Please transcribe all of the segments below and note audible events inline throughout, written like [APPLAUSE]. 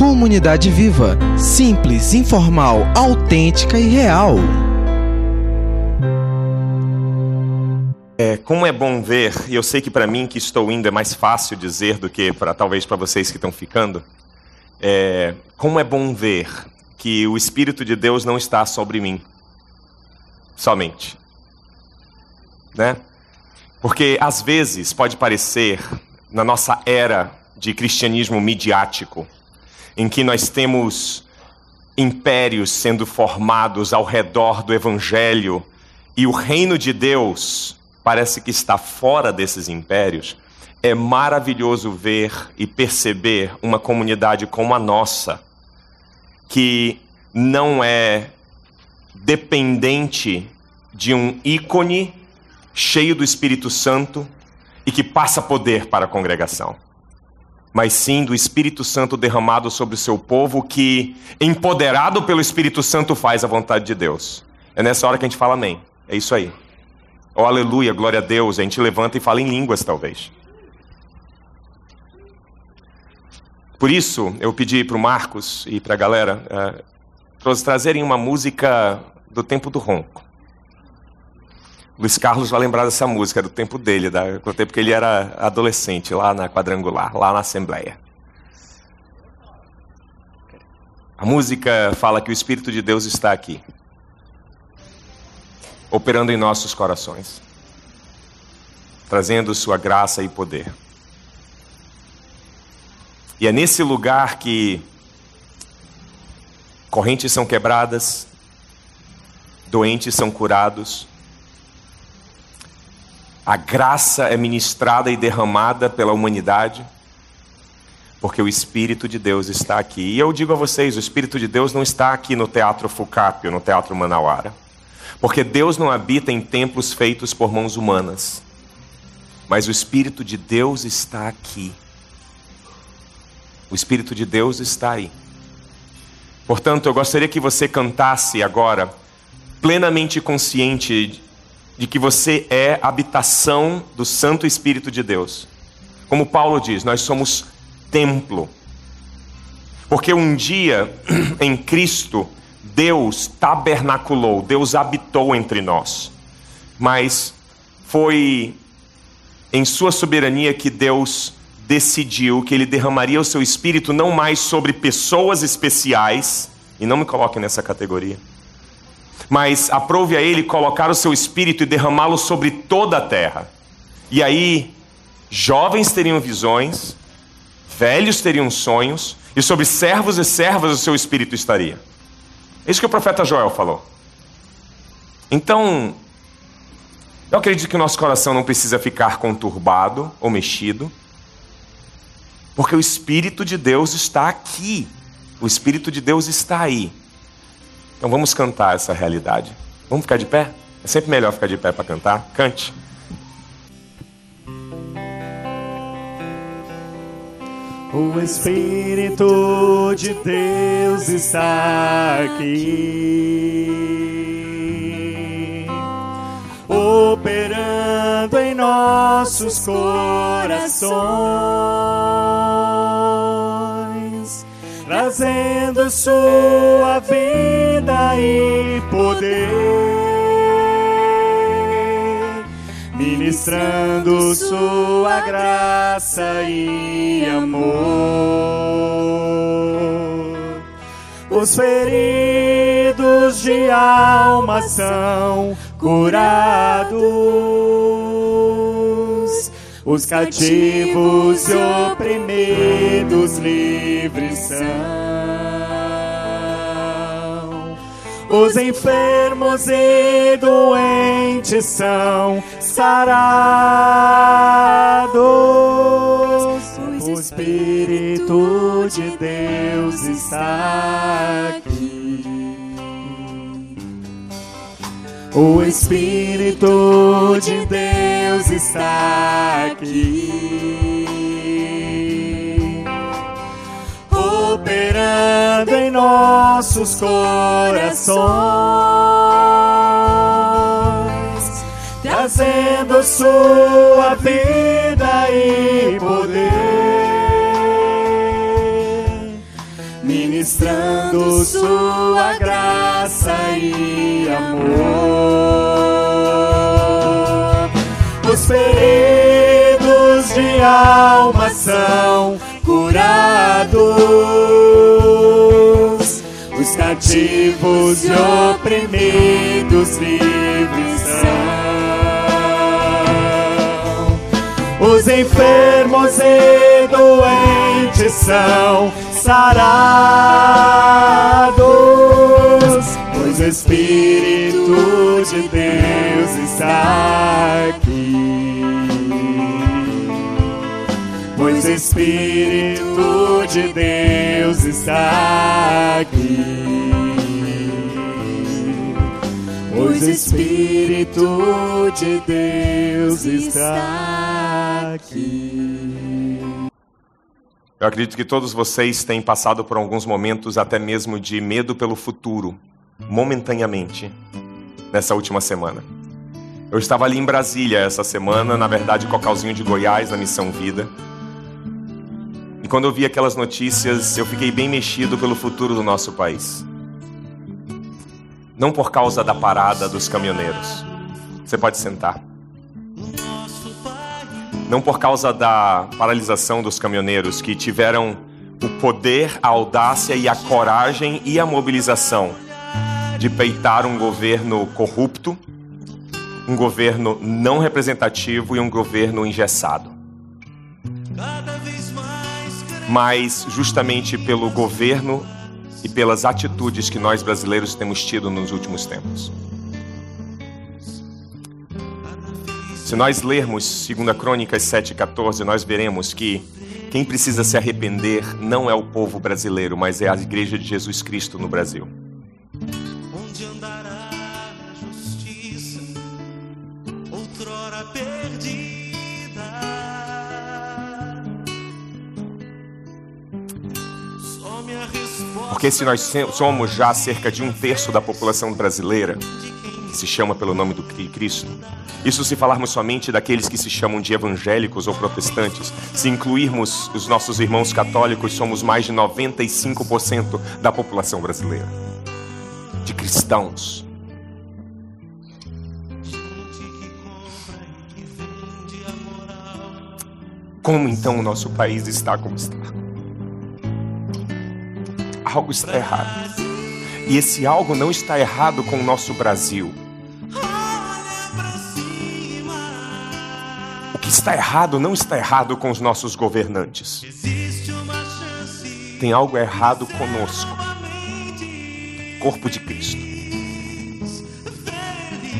Comunidade Viva. Simples, informal, autêntica e real. É, como é bom ver, e eu sei que para mim que estou indo é mais fácil dizer do que para talvez para vocês que estão ficando. É, como é bom ver que o Espírito de Deus não está sobre mim, somente, né? Porque às vezes pode parecer na nossa era de cristianismo midiático, em que nós temos impérios sendo formados ao redor do Evangelho e o reino de Deus parece que está fora desses impérios, é maravilhoso ver e perceber uma comunidade como a nossa, que não é dependente de um ícone cheio do Espírito Santo e que passa poder para a congregação, mas sim do Espírito Santo derramado sobre o seu povo que, empoderado pelo Espírito Santo, faz a vontade de Deus. É nessa hora que a gente fala amém. É isso aí. Oh, aleluia, glória a Deus. A gente levanta e fala em línguas, talvez. Por isso, eu pedi para o Marcos e para a galera uh, trazerem uma música do tempo do ronco. Luiz Carlos vai lembrar dessa música, do tempo dele, da, do tempo que ele era adolescente, lá na quadrangular, lá na Assembleia. A música fala que o Espírito de Deus está aqui operando em nossos corações, trazendo sua graça e poder. E é nesse lugar que correntes são quebradas, doentes são curados, a graça é ministrada e derramada pela humanidade, porque o Espírito de Deus está aqui. E eu digo a vocês: o Espírito de Deus não está aqui no Teatro Fucapio, no Teatro Manauara. Porque Deus não habita em templos feitos por mãos humanas, mas o Espírito de Deus está aqui. O Espírito de Deus está aí. Portanto, eu gostaria que você cantasse agora, plenamente consciente de que você é habitação do Santo Espírito de Deus. Como Paulo diz, nós somos templo. Porque um dia, [CLEARS THROAT] em Cristo, Deus tabernaculou, Deus habitou entre nós. Mas foi em sua soberania que Deus decidiu que ele derramaria o seu espírito não mais sobre pessoas especiais, e não me coloque nessa categoria, mas aprove a ele colocar o seu espírito e derramá-lo sobre toda a terra. E aí, jovens teriam visões, velhos teriam sonhos, e sobre servos e servas o seu espírito estaria. É isso que o profeta Joel falou. Então, eu acredito que o nosso coração não precisa ficar conturbado ou mexido, porque o Espírito de Deus está aqui. O Espírito de Deus está aí. Então vamos cantar essa realidade. Vamos ficar de pé? É sempre melhor ficar de pé para cantar. Cante. O Espírito de Deus está aqui, operando em nossos corações, trazendo sua vida e poder ministrando sua graça e amor. Os feridos de alma são curados, os cativos e oprimidos livres são. Os enfermos e doentes são sarados. O Espírito de Deus está aqui. O Espírito de Deus está aqui. Operando em nossos corações trazendo sua vida e poder, ministrando sua graça e amor. Feridos de alma são curados, os cativos e oprimidos livres são. Os enfermos e doentes são sarados, Espírito de Deus está aqui. Pois Espírito de Deus está aqui. Pois Espírito de Deus está aqui. Eu acredito que todos vocês têm passado por alguns momentos até mesmo de medo pelo futuro, momentaneamente, nessa última semana. Eu estava ali em Brasília essa semana, na verdade, Cocalzinho de Goiás, na Missão Vida. E quando eu vi aquelas notícias, eu fiquei bem mexido pelo futuro do nosso país. Não por causa da parada dos caminhoneiros. Você pode sentar. Não por causa da paralisação dos caminhoneiros que tiveram o poder, a audácia e a coragem e a mobilização de peitar um governo corrupto, um governo não representativo e um governo engessado. Mas justamente pelo governo e pelas atitudes que nós brasileiros temos tido nos últimos tempos. Se nós lermos 2 Crônicas 7,14, nós veremos que quem precisa se arrepender não é o povo brasileiro, mas é a Igreja de Jesus Cristo no Brasil. Porque se nós somos já cerca de um terço da população brasileira, que se chama pelo nome do Cri- Cristo, isso se falarmos somente daqueles que se chamam de evangélicos ou protestantes, se incluirmos os nossos irmãos católicos, somos mais de 95% da população brasileira. De cristãos. Como então o nosso país está como está? Algo está errado. E esse algo não está errado com o nosso Brasil. O que está errado não está errado com os nossos governantes. Tem algo errado conosco, corpo de Cristo.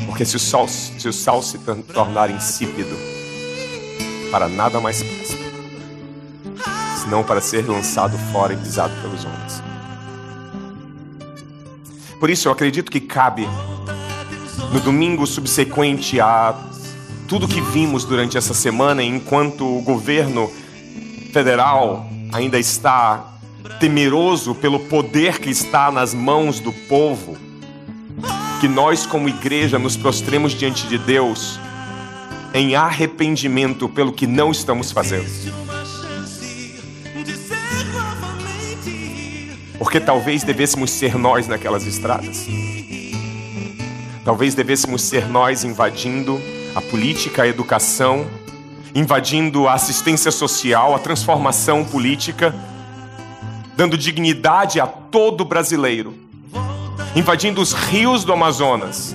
Porque se o sal, se o se tor- tornar insípido, para nada mais presta, senão para ser lançado fora e pisado pelos homens. Por isso eu acredito que cabe no domingo subsequente a tudo que vimos durante essa semana, enquanto o governo federal ainda está temeroso pelo poder que está nas mãos do povo, que nós, como igreja, nos prostremos diante de Deus em arrependimento pelo que não estamos fazendo. Porque talvez devêssemos ser nós naquelas estradas. Talvez devêssemos ser nós invadindo a política, a educação, invadindo a assistência social, a transformação política, dando dignidade a todo brasileiro, invadindo os rios do Amazonas,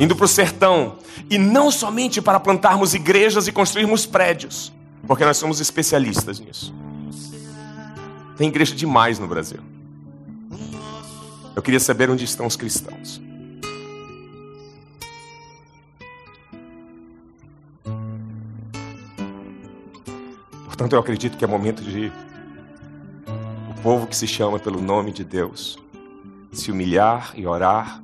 indo para o sertão, e não somente para plantarmos igrejas e construirmos prédios, porque nós somos especialistas nisso. Tem igreja demais no Brasil. Eu queria saber onde estão os cristãos. Portanto, eu acredito que é momento de o povo que se chama pelo nome de Deus se humilhar e orar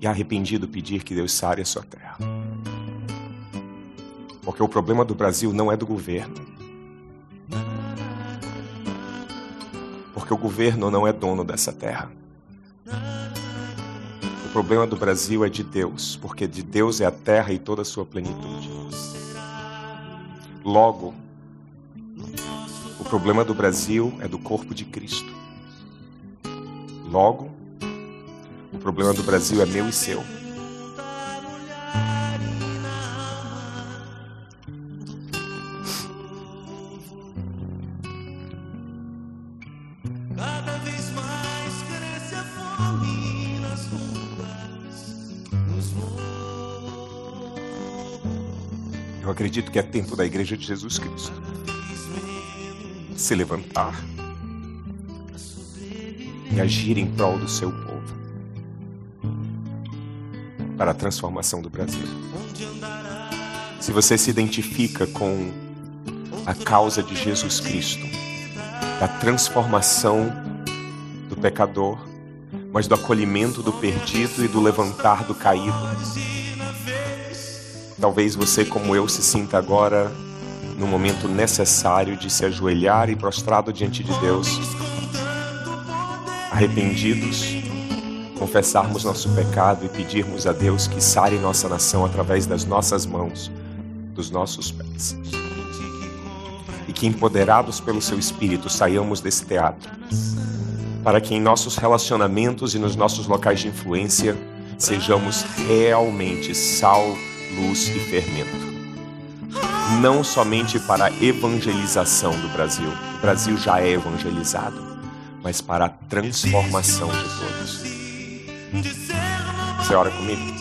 e arrependido pedir que Deus sare a sua terra. Porque o problema do Brasil não é do governo. Porque o governo não é dono dessa terra. O problema do Brasil é de Deus, porque de Deus é a terra e toda a sua plenitude. Logo, O problema do Brasil é do corpo de Cristo. Logo, o problema do Brasil é meu e seu. Acredito que é tempo da Igreja de Jesus Cristo se levantar e agir em prol do seu povo para a transformação do Brasil. Se você se identifica com a causa de Jesus Cristo, da transformação do pecador, mas do acolhimento do perdido e do levantar do caído, Talvez você, como eu, se sinta agora no momento necessário de se ajoelhar e prostrado diante de Deus, arrependidos, confessarmos nosso pecado e pedirmos a Deus que sare nossa nação através das nossas mãos, dos nossos pés. E que, empoderados pelo seu Espírito, saiamos desse teatro, para que em nossos relacionamentos e nos nossos locais de influência sejamos realmente sal, luz e fermento. Não somente para a evangelização do Brasil, o Brasil já é evangelizado, mas para a transformação de todos. Você ora comigo?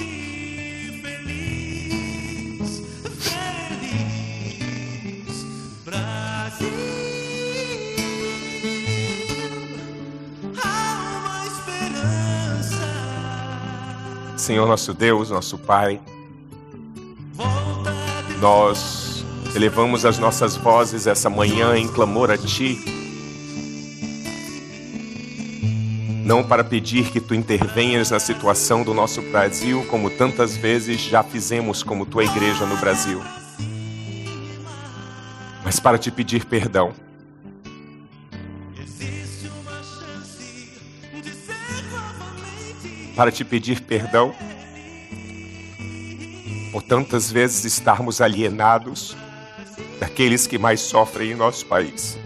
Senhor nosso Deus, nosso Pai, nós elevamos as nossas vozes essa manhã em clamor a Ti, não para pedir que Tu intervenhas na situação do nosso Brasil, como tantas vezes já fizemos como Tua igreja no Brasil, mas para Te pedir perdão. Para te pedir perdão por tantas vezes estarmos alienados daqueles que mais sofrem em nosso país.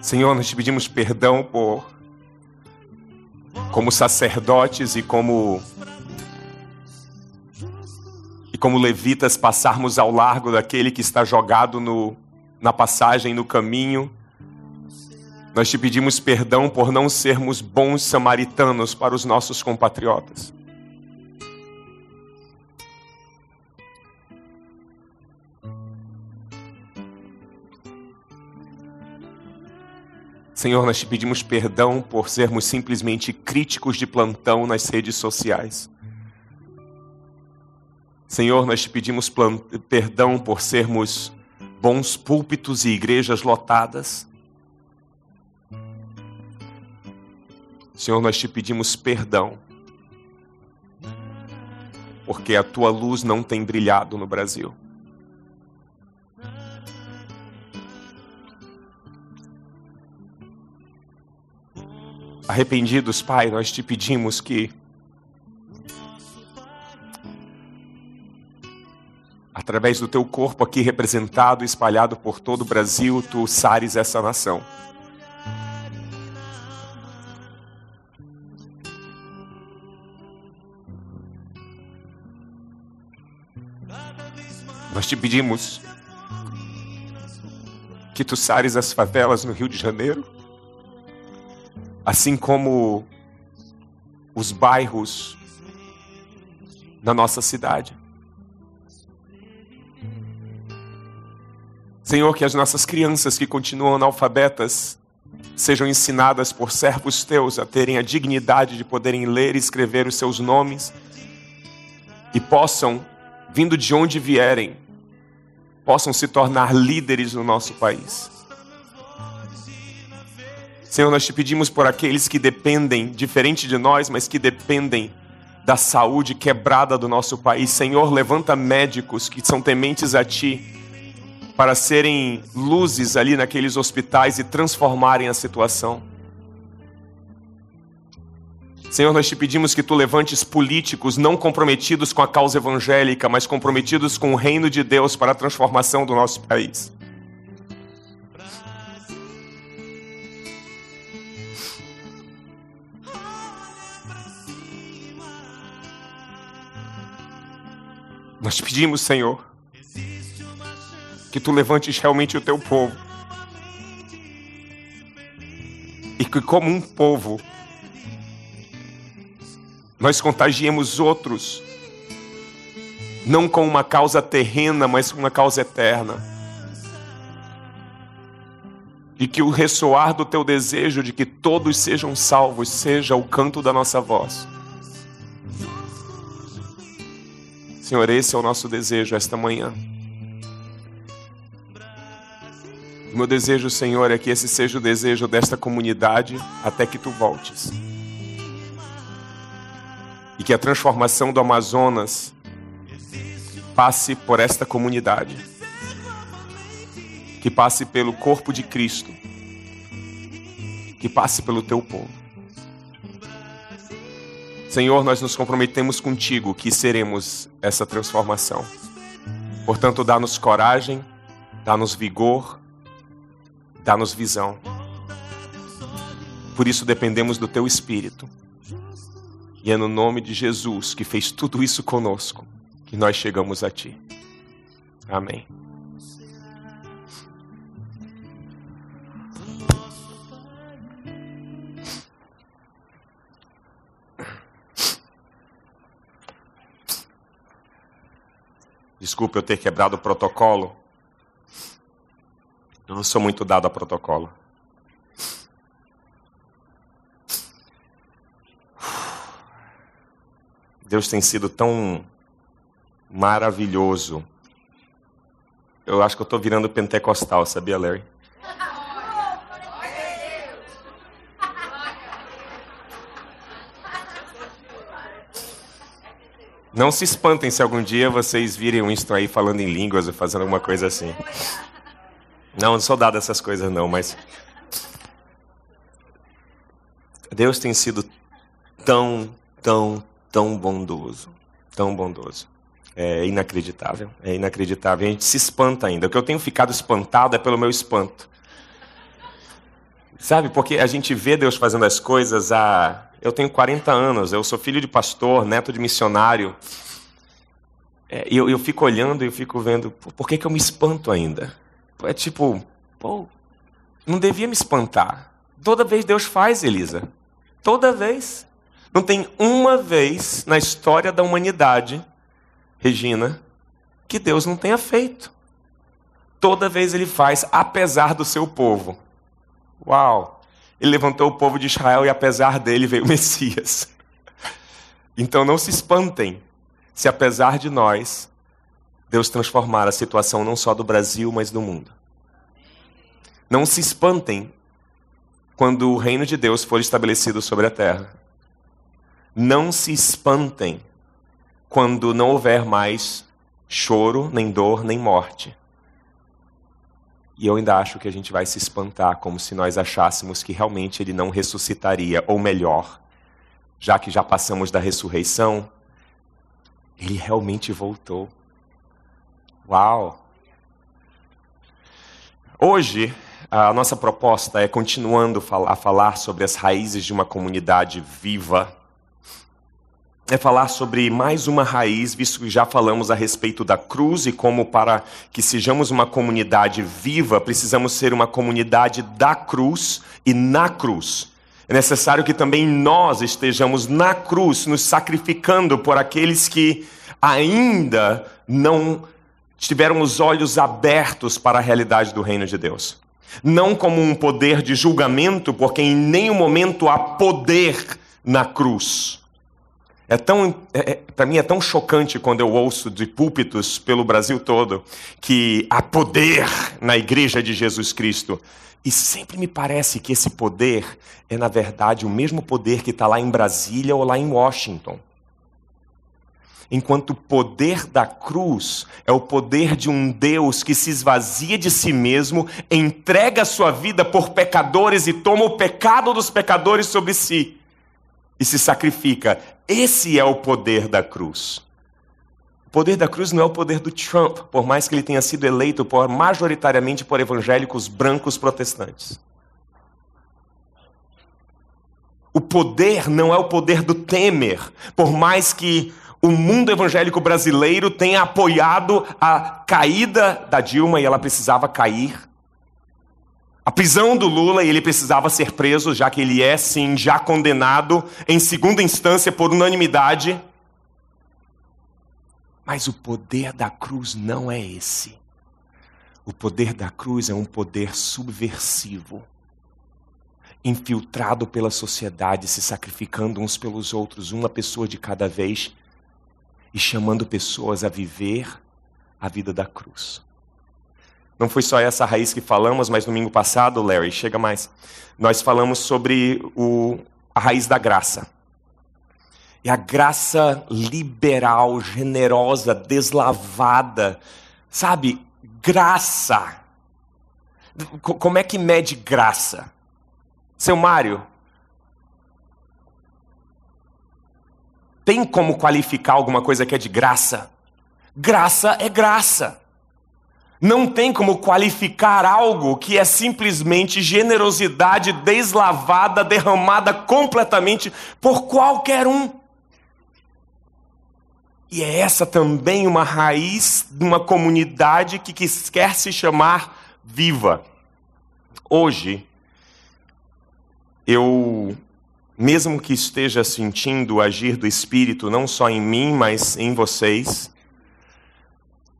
Senhor, nós te pedimos perdão por, como sacerdotes e como e como levitas passarmos ao largo daquele que está jogado no, na passagem, no caminho. Nós te pedimos perdão por não sermos bons samaritanos para os nossos compatriotas. Senhor, nós te pedimos perdão por sermos simplesmente críticos de plantão nas redes sociais. Senhor, nós te pedimos perdão por sermos bons púlpitos e igrejas lotadas. Senhor, nós te pedimos perdão, porque a tua luz não tem brilhado no Brasil. Arrependidos, Pai, nós te pedimos que através do teu corpo aqui representado, espalhado por todo o Brasil, tu sares essa nação. Nós te pedimos que tu sares as favelas no Rio de Janeiro, assim como os bairros na nossa cidade. Senhor, que as nossas crianças que continuam analfabetas sejam ensinadas por servos teus a terem a dignidade de poderem ler e escrever os seus nomes e possam, vindo de onde vierem, possam se tornar líderes no nosso país. Senhor, nós te pedimos por aqueles que dependem, diferente de nós, mas que dependem da saúde quebrada do nosso país. Senhor, levanta médicos que são tementes a Ti para serem luzes ali naqueles hospitais e transformarem a situação. Senhor, nós te pedimos que tu levantes políticos não comprometidos com a causa evangélica, mas comprometidos com o reino de Deus para a transformação do nosso país. Nós pedimos, Senhor, que tu levantes realmente o teu povo. E que, como um povo, nós contagiemos outros, não com uma causa terrena, mas com uma causa eterna. E que o ressoar do teu desejo de que todos sejam salvos seja o canto da nossa voz. Senhor, esse é o nosso desejo esta manhã. O meu desejo, Senhor, é que esse seja o desejo desta comunidade até que tu voltes. E que a transformação do Amazonas passe por esta comunidade. Que passe pelo corpo de Cristo. Que passe pelo teu povo. Senhor, nós nos comprometemos contigo que seremos essa transformação. Portanto, dá-nos coragem, dá-nos vigor, dá-nos visão. Por isso dependemos do teu espírito. E é no nome de Jesus, que fez tudo isso conosco, que nós chegamos a ti. Amém. Desculpa eu ter quebrado o protocolo. Eu não sou muito dado a protocolo. Deus tem sido tão maravilhoso. Eu acho que eu estou virando pentecostal, sabia, Larry? Não se espantem se algum dia vocês virem Winston aí falando em línguas ou fazendo alguma coisa assim. Não, não sou dado essas coisas não, mas Deus tem sido tão, tão, tão bondoso, tão bondoso. É inacreditável, é inacreditável. A gente se espanta ainda. O que eu tenho ficado espantado é pelo meu espanto. Sabe, porque a gente vê Deus fazendo as coisas há. Eu tenho 40 anos, eu sou filho de pastor, neto de missionário. É, eu, eu fico olhando e fico vendo, por que, que eu me espanto ainda? É tipo, pô, não devia me espantar. Toda vez Deus faz, Elisa. Toda vez. Não tem uma vez na história da humanidade, Regina, que Deus não tenha feito. Toda vez ele faz, apesar do seu povo. Uau! Ele levantou o povo de Israel e apesar dele veio o [LAUGHS] Messias. Então não se espantem se apesar de nós Deus transformar a situação não só do Brasil, mas do mundo. Não se espantem quando o reino de Deus for estabelecido sobre a terra. Não se espantem quando não houver mais choro, nem dor, nem morte. E eu ainda acho que a gente vai se espantar como se nós achássemos que realmente ele não ressuscitaria, ou melhor, já que já passamos da ressurreição, ele realmente voltou. Uau! Hoje, a nossa proposta é continuando a falar sobre as raízes de uma comunidade viva é falar sobre mais uma raiz, visto que já falamos a respeito da cruz e como, para que sejamos uma comunidade viva, precisamos ser uma comunidade da cruz e na cruz. É necessário que também nós estejamos na cruz, nos sacrificando por aqueles que ainda não tiveram os olhos abertos para a realidade do reino de Deus. Não como um poder de julgamento, porque em nenhum momento há poder na cruz é tão, é, é para mim é tão chocante quando eu ouço de púlpitos pelo Brasil todo que há poder na igreja de Jesus Cristo. E sempre me parece que esse poder é, na verdade, o mesmo poder que está lá em Brasília ou lá em Washington. Enquanto o poder da cruz é o poder de um Deus que se esvazia de si mesmo, entrega a sua vida por pecadores e toma o pecado dos pecadores sobre si e se sacrifica. Esse é o poder da cruz. O poder da cruz não é o poder do Trump, por mais que ele tenha sido eleito por, majoritariamente por evangélicos brancos protestantes. O poder não é o poder do Temer, por mais que o mundo evangélico brasileiro tenha apoiado a caída da Dilma e ela precisava cair. A prisão do Lula ele precisava ser preso, já que ele é, sim, já condenado em segunda instância por unanimidade. Mas o poder da cruz não é esse. O poder da cruz é um poder subversivo infiltrado pela sociedade, se sacrificando uns pelos outros, uma pessoa de cada vez, e chamando pessoas a viver a vida da cruz. Não foi só essa raiz que falamos, mas domingo passado, Larry, chega mais. Nós falamos sobre o, a raiz da graça. E a graça liberal, generosa, deslavada. Sabe, graça. Como é que mede graça? Seu Mário, tem como qualificar alguma coisa que é de graça? Graça é graça. Não tem como qualificar algo que é simplesmente generosidade deslavada, derramada completamente por qualquer um. E é essa também uma raiz de uma comunidade que quer se chamar viva. Hoje, eu, mesmo que esteja sentindo o agir do Espírito não só em mim, mas em vocês,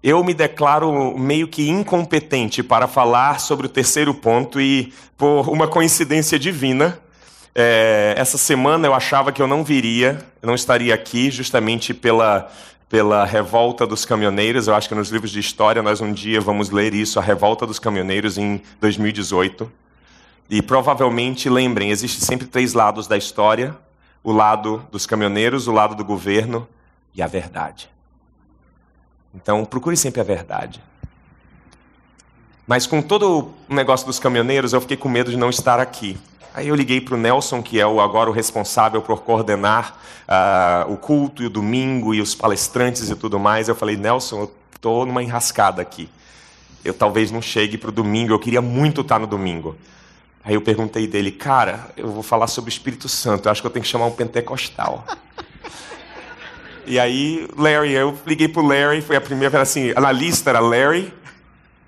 eu me declaro meio que incompetente para falar sobre o terceiro ponto e, por uma coincidência divina, é, essa semana eu achava que eu não viria, não estaria aqui, justamente pela, pela revolta dos caminhoneiros. Eu acho que nos livros de história nós um dia vamos ler isso, a revolta dos caminhoneiros em 2018. E provavelmente, lembrem, existe sempre três lados da história: o lado dos caminhoneiros, o lado do governo e a verdade. Então, procure sempre a verdade. Mas com todo o negócio dos caminhoneiros, eu fiquei com medo de não estar aqui. Aí eu liguei para o Nelson, que é o, agora o responsável por coordenar uh, o culto e o domingo e os palestrantes e tudo mais. Eu falei, Nelson, eu estou numa enrascada aqui. Eu talvez não chegue para o domingo, eu queria muito estar no domingo. Aí eu perguntei dele, cara, eu vou falar sobre o Espírito Santo, eu acho que eu tenho que chamar um pentecostal. E aí, Larry, eu liguei pro Larry, foi a primeira, assim, na lista era Larry,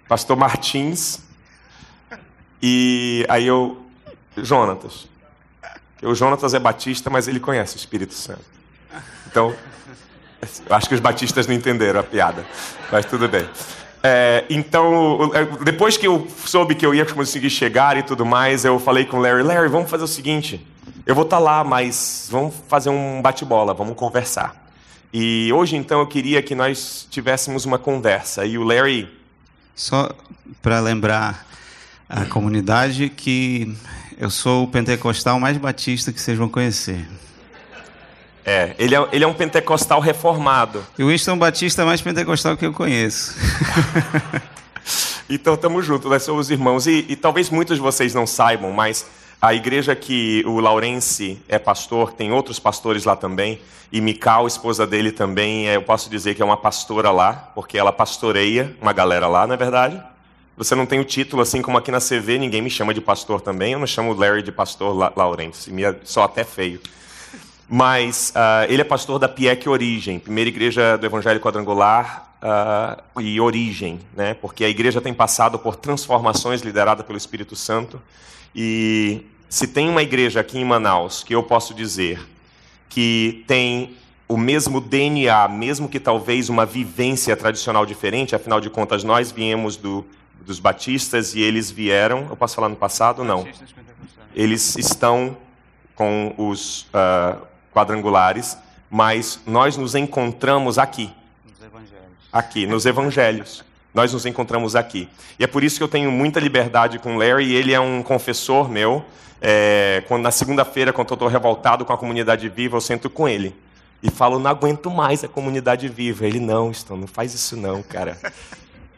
pastor Martins, e aí eu, Jonatas. O Jonatas é batista, mas ele conhece o Espírito Santo. Então, acho que os batistas não entenderam a piada, mas tudo bem. É, então, depois que eu soube que eu ia conseguir chegar e tudo mais, eu falei com o Larry: Larry, vamos fazer o seguinte. Eu vou estar tá lá, mas vamos fazer um bate-bola, vamos conversar. E hoje, então, eu queria que nós tivéssemos uma conversa. E o Larry. Só para lembrar a comunidade que eu sou o pentecostal mais batista que vocês vão conhecer. É, ele é, ele é um pentecostal reformado. E o Winston Batista é mais pentecostal que eu conheço. [LAUGHS] então estamos juntos, nós somos irmãos. E, e, talvez muitos de vocês não saibam, mas a igreja que o Laurence é pastor, tem outros pastores lá também. E Mical, esposa dele também, é, eu posso dizer que é uma pastora lá, porque ela pastoreia uma galera lá, não é verdade? Você não tem o título, assim como aqui na CV, ninguém me chama de pastor também. Eu não chamo o Larry de pastor La Laurence, só até feio. Mas uh, ele é pastor da PIEC Origem, primeira igreja do Evangelho Quadrangular uh, e Origem, né? porque a igreja tem passado por transformações lideradas pelo Espírito Santo. E se tem uma igreja aqui em Manaus que eu posso dizer que tem o mesmo DNA, mesmo que talvez uma vivência tradicional diferente, afinal de contas nós viemos do, dos batistas e eles vieram, eu posso falar no passado? Não. Eles estão com os uh, quadrangulares, mas nós nos encontramos aqui. Nos evangelhos. Aqui, nos evangelhos. Nós nos encontramos aqui. E é por isso que eu tenho muita liberdade com o Larry. Ele é um confessor meu. É, quando, na segunda-feira, quando eu estou revoltado com a comunidade viva, eu sento com ele. E falo, não aguento mais a comunidade viva. Ele, não, Stone, não faz isso não, cara.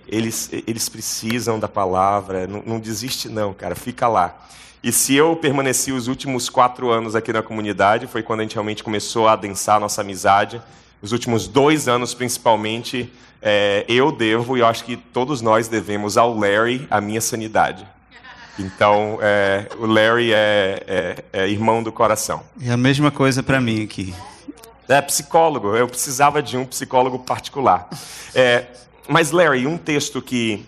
eles, eles precisam da palavra. Não, não desiste, não, cara. Fica lá. E se eu permaneci os últimos quatro anos aqui na comunidade, foi quando a gente realmente começou a adensar a nossa amizade. Os últimos dois anos, principalmente, é, eu devo, e eu acho que todos nós devemos ao Larry a minha sanidade. Então, é, o Larry é, é- é irmão do coração. E a mesma coisa para mim aqui. É psicólogo, eu precisava de um psicólogo particular. É, mas, Larry, um texto que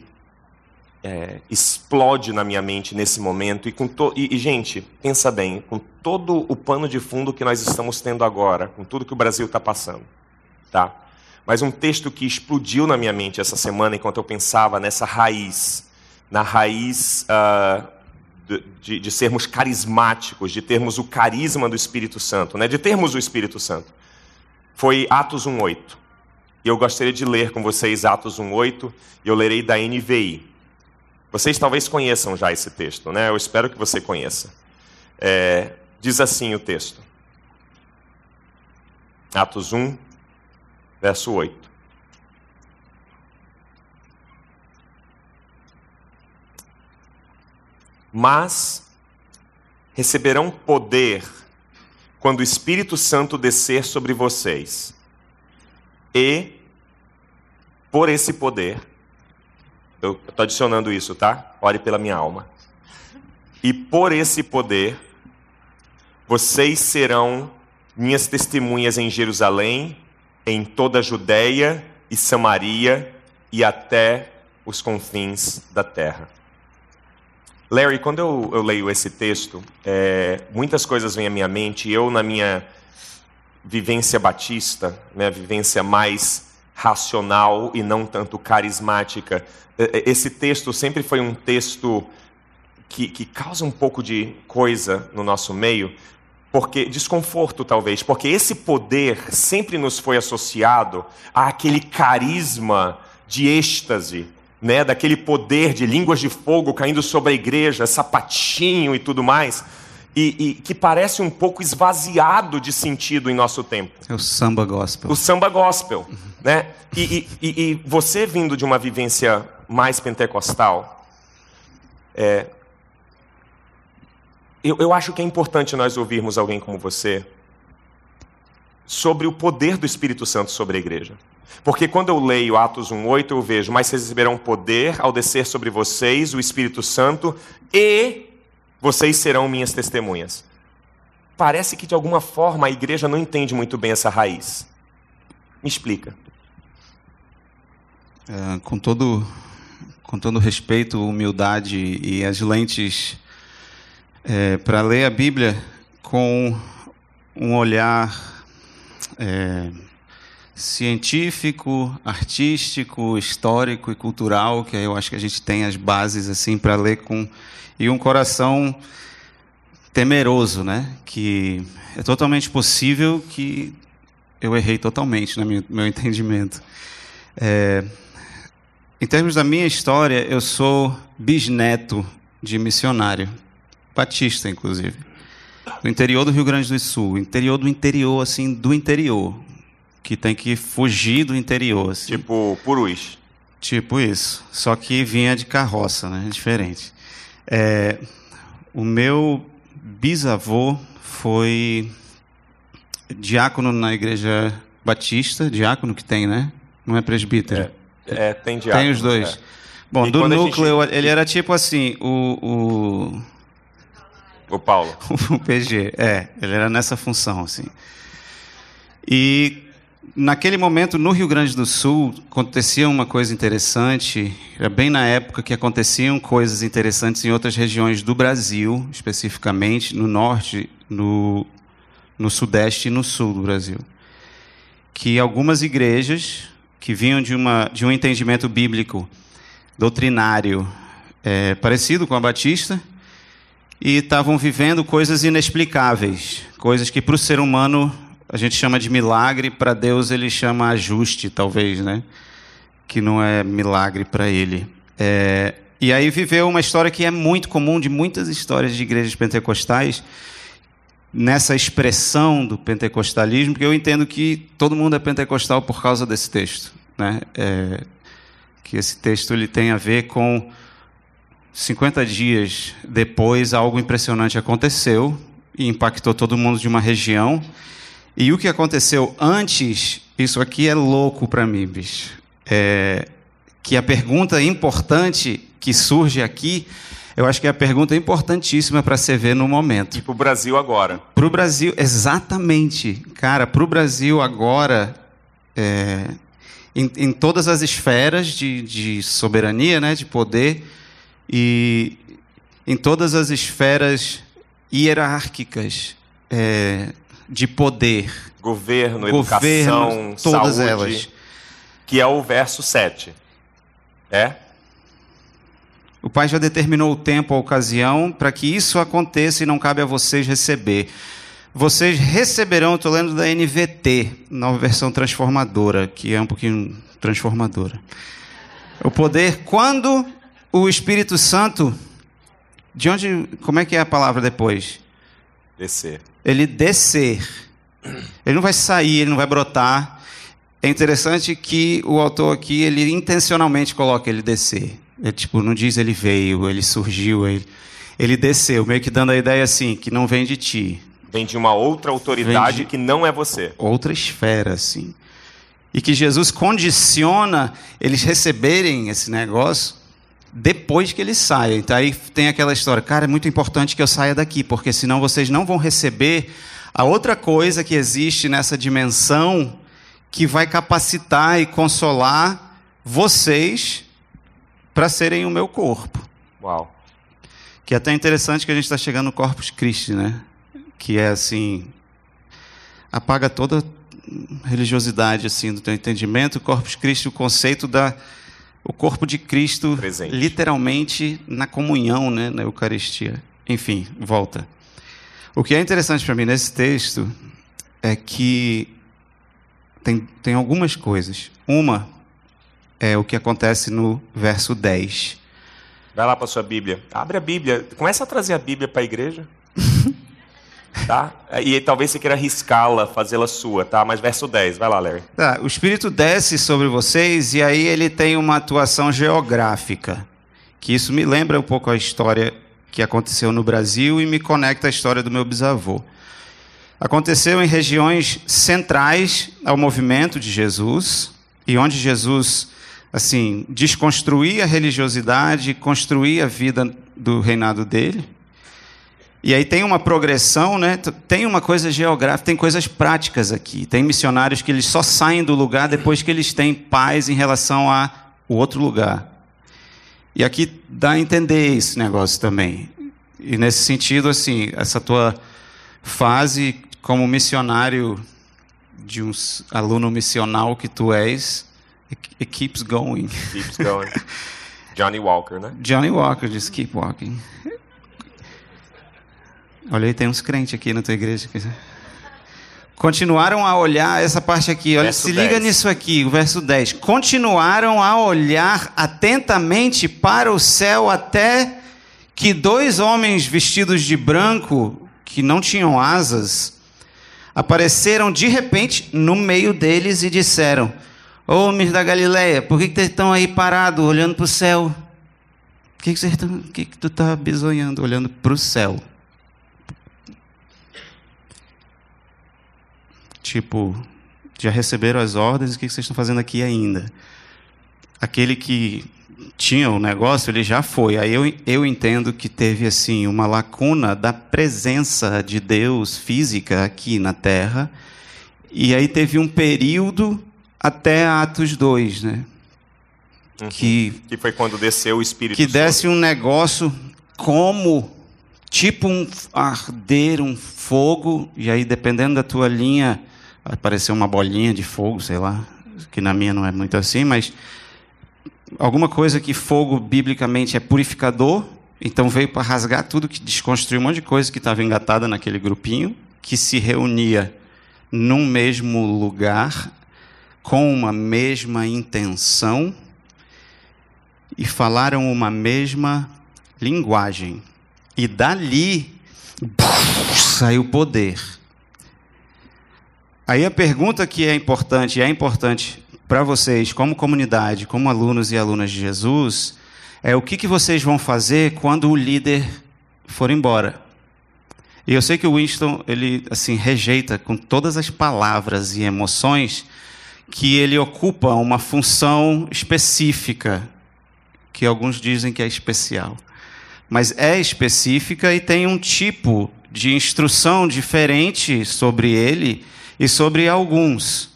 é, explode na minha mente nesse momento, e, com to e, e, gente, pensa bem, com todo o pano de fundo que nós estamos tendo agora, com tudo que o Brasil está passando, tá? Mas um texto que explodiu na minha mente essa semana enquanto eu pensava nessa raiz, na raiz de, de, de sermos carismáticos, de termos o carisma do Espírito Santo, né? de termos o Espírito Santo, foi Atos 1,8. E eu gostaria de ler com vocês Atos 1,8, e eu lerei da NVI. Vocês talvez conheçam já esse texto, né? Eu espero que você conheça. É, diz assim o texto. Atos 1, verso 8. Mas receberão poder quando o Espírito Santo descer sobre vocês. E, por esse poder, eu estou adicionando isso, tá? Ore pela minha alma. E por esse poder, vocês serão minhas testemunhas em Jerusalém, em toda a Judéia e Samaria e até os confins da terra. Larry, quando eu, eu leio esse texto, é, muitas coisas vêm à minha mente. Eu, na minha vivência batista, minha vivência mais racional e não tanto carismática, é, é, esse texto sempre foi um texto que, que causa um pouco de coisa no nosso meio, porque desconforto talvez, porque esse poder sempre nos foi associado àquele carisma de êxtase, né, daquele poder de línguas de fogo caindo sobre a igreja, sapatinho e tudo mais, e, e, que parece um pouco esvaziado de sentido em nosso tempo. É o samba gospel. O samba gospel, né? E, e, e você vindo de uma vivência mais pentecostal, é, eu, eu acho que é importante nós ouvirmos alguém como você sobre o poder do Espírito Santo sobre a igreja. Porque quando eu leio Atos 1:8 eu vejo, mas vocês receberão poder ao descer sobre vocês o Espírito Santo e vocês serão minhas testemunhas. Parece que de alguma forma a igreja não entende muito bem essa raiz. Me explica. É, com todo com todo respeito, humildade e as lentes é, para ler a Bíblia com um olhar é, científico, artístico, histórico e cultural, que eu acho que a gente tem as bases assim para ler com e um coração temeroso, né? Que é totalmente possível que eu errei totalmente no meu, meu entendimento. É, em termos da minha história, eu sou bisneto de missionário, batista, inclusive, do interior do Rio Grande do Sul, interior do interior, assim, do interior, que tem que fugir do interior. Assim. Tipo, purus. Tipo isso, só que vinha de carroça, né? Diferente. É, o meu bisavô foi diácono na igreja batista, diácono que tem, né? Não é presbítero. É, tem diácono. Tem os dois. é. Bom, E do núcleo, gente- ele era tipo assim, o, O Paulo. [LAUGHS] o, o PG. É, ele era nessa função, assim. E naquele momento, no Rio Grande do Sul, acontecia uma coisa interessante. Era bem na época que aconteciam coisas interessantes em outras regiões do Brasil, especificamente no norte, no, no sudeste e no sul do Brasil. Que algumas igrejas que vinham de, uma, de um entendimento bíblico doutrinário é, parecido com a Batista e estavam vivendo coisas inexplicáveis, coisas que para o ser humano a gente chama de milagre, para Deus ele chama ajuste, talvez, né? Que não é milagre para ele. É, e aí viveu uma história que é muito comum de muitas histórias de igrejas pentecostais, nessa expressão do pentecostalismo, que eu entendo que todo mundo é pentecostal por causa desse texto, né? É, que esse texto ele tem a ver com 50 dias depois algo impressionante aconteceu e impactou todo mundo de uma região. E o que aconteceu antes, isso aqui é louco para mim, bicho. É, que a pergunta importante que surge aqui, eu acho que é a pergunta importantíssima para você ver no momento. E para o Brasil agora. Para o Brasil, exatamente. Cara, para o Brasil agora, é, em, em todas as esferas de, de soberania, né, de poder, e em todas as esferas hierárquicas é, de poder, Governo, governo, educação, todas saúde, elas. que é o verso 7. É? O Pai já determinou o tempo, a ocasião, para que isso aconteça e não cabe a vocês receber. Vocês receberão, estou lendo da NVT, nova versão transformadora, que é um pouquinho transformadora. O poder quando o Espírito Santo, de onde, como é que é a palavra depois? Descer. Ele descer. Ele não vai sair, ele não vai brotar. É interessante que o autor aqui, ele intencionalmente coloca ele descer. Ele, tipo, não diz ele veio, ele surgiu, ele, ele desceu, meio que dando a ideia assim, que não vem de ti. Vem de uma outra autoridade que não é você. Outra esfera, assim. E que Jesus condiciona eles receberem esse negócio depois que eles saiam. Então aí tem aquela história, cara, é muito importante que eu saia daqui, porque senão vocês não vão receber a outra coisa que existe nessa dimensão que vai capacitar e consolar vocês para serem o meu corpo. Uau. Que é até interessante que a gente está chegando no Corpus Christi, né? Que é assim. Apaga toda religiosidade assim do teu entendimento. O Corpus Christi, o conceito da. O corpo de Cristo, Presente. literalmente na comunhão, né? Na Eucaristia. Enfim, volta. O que é interessante para mim nesse texto é que tem, tem algumas coisas. Uma é o que acontece no verso 10. Vai lá para sua Bíblia. Abre a Bíblia. Começa a trazer a Bíblia para a igreja. Tá? E talvez você queira riscá-la, fazê-la sua, tá? Mas verso 10. Vai lá, Larry. Tá, o Espírito desce sobre vocês e aí ele tem uma atuação geográfica. Que isso me lembra um pouco a história que aconteceu no Brasil e me conecta à história do meu bisavô. Aconteceu em regiões centrais ao movimento de Jesus e onde Jesus assim desconstruía a religiosidade, construía a vida do reinado dele. E aí tem uma progressão, né? Tem uma coisa geográfica, tem coisas práticas aqui. Tem missionários que eles só saem do lugar depois que eles têm paz em relação a o outro lugar. E aqui dá a entender esse negócio também. E nesse sentido, assim, essa tua fase como missionário de um aluno missional que tu és, it, it keeps going. Keeps going. [LAUGHS] Johnny Walker, né? Johnny Walker diz keep walking. Olha aí, tem uns crentes aqui na tua igreja. Continuaram a olhar essa parte aqui. Olha, Verso se liga 10. nisso aqui, o verso 10. Continuaram a olhar atentamente para o céu até que dois homens vestidos de branco, que não tinham asas, apareceram de repente no meio deles e disseram: Homens da Galileia, por que, que vocês estão aí parados, olhando para o céu? Por que, que, vocês estão, por que, que tu está bisonhando, olhando para o céu? Tipo, já receberam as ordens, o que, vocês estão fazendo aqui ainda? Aquele que tinha o negócio, ele já foi. Aí eu, eu entendo que teve assim uma lacuna da presença de Deus física aqui na Terra. E aí teve um período até Atos 2, né? Que Que foi quando desceu o Espírito que sobre. desse um negócio como tipo um arder, um fogo, e aí dependendo da tua linha, apareceu uma bolinha de fogo, sei lá, que na minha não é muito assim, mas alguma coisa que fogo biblicamente é purificador, então veio para rasgar tudo que desconstruiu um monte de coisa que estava engatada naquele grupinho, que se reunia num mesmo lugar, com uma mesma intenção, e falaram uma mesma linguagem. E dali saiu poder. Aí a pergunta que é importante, e é importante para vocês, como comunidade, como alunos e alunas de Jesus, é o que, que vocês vão fazer quando o líder for embora. E eu sei que o Winston, ele assim rejeita com todas as palavras e emoções que ele ocupa uma função específica, que alguns dizem que é especial. Mas é específica e tem um tipo de instrução diferente sobre ele e sobre alguns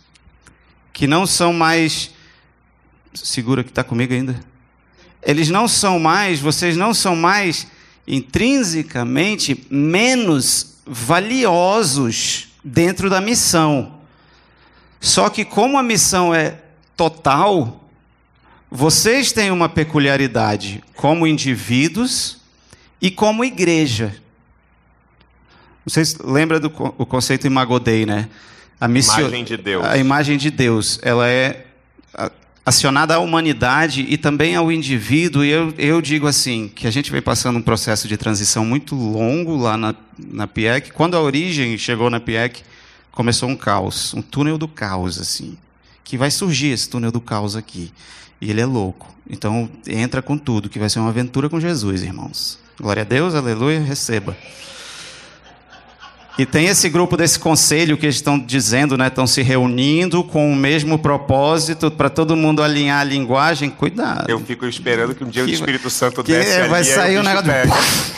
que não são mais segura que está comigo ainda. Eles não são mais, vocês não são mais intrinsecamente menos valiosos dentro da missão. Só que, como a missão é total, vocês têm uma peculiaridade como indivíduos e como igreja. Vocês lembram do o conceito Imagodei, né? A missio- Imagem de Deus. A imagem de Deus, ela é acionada à humanidade e também ao indivíduo. E eu, eu digo assim, que a gente vem passando um processo de transição muito longo lá na, na PIEC. Quando a origem chegou na PIEC, começou um caos, um túnel do caos, assim. Que vai surgir esse túnel do caos aqui. E ele é louco. Então, entra com tudo, que vai ser uma aventura com Jesus, irmãos. Glória a Deus, aleluia, receba. E tem esse grupo desse conselho que eles estão dizendo, né? Estão se reunindo com o mesmo propósito para todo mundo alinhar a linguagem. Cuidado. Eu fico esperando que um dia o Que- Espírito Santo que desce ali vai aí sair o um negócio.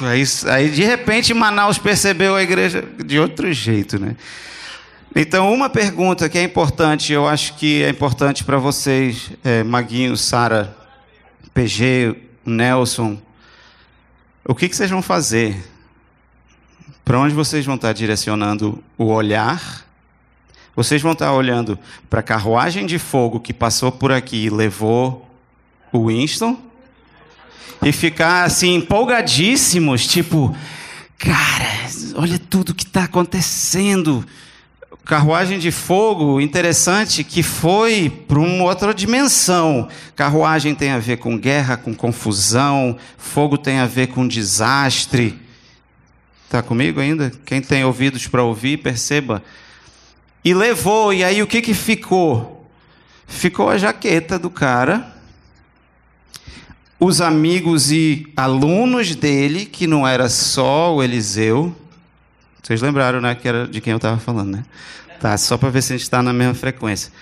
Aí, [LAUGHS] aí, de repente, Manaus percebeu a igreja de outro jeito, né? Então, uma pergunta que é importante, eu acho que é importante para vocês, é, Maguinho, Sara, PG, Nelson. O que, que vocês vão fazer? Para onde vocês vão estar direcionando o olhar? Vocês vão estar olhando para a carruagem de fogo que passou por aqui e levou o Winston? E ficar assim, empolgadíssimos, tipo, cara, olha tudo que está acontecendo. Carruagem de fogo, interessante que foi para uma outra dimensão. Carruagem tem a ver com guerra, com confusão, fogo tem a ver com desastre. Está comigo ainda? Quem tem ouvidos para ouvir, perceba. E levou, e aí o que, que ficou? Ficou a jaqueta do cara, os amigos e alunos dele, que não era só o Eliseu. Vocês lembraram, né, que era de quem eu estava falando, né? Tá, só para ver se a gente está na mesma frequência.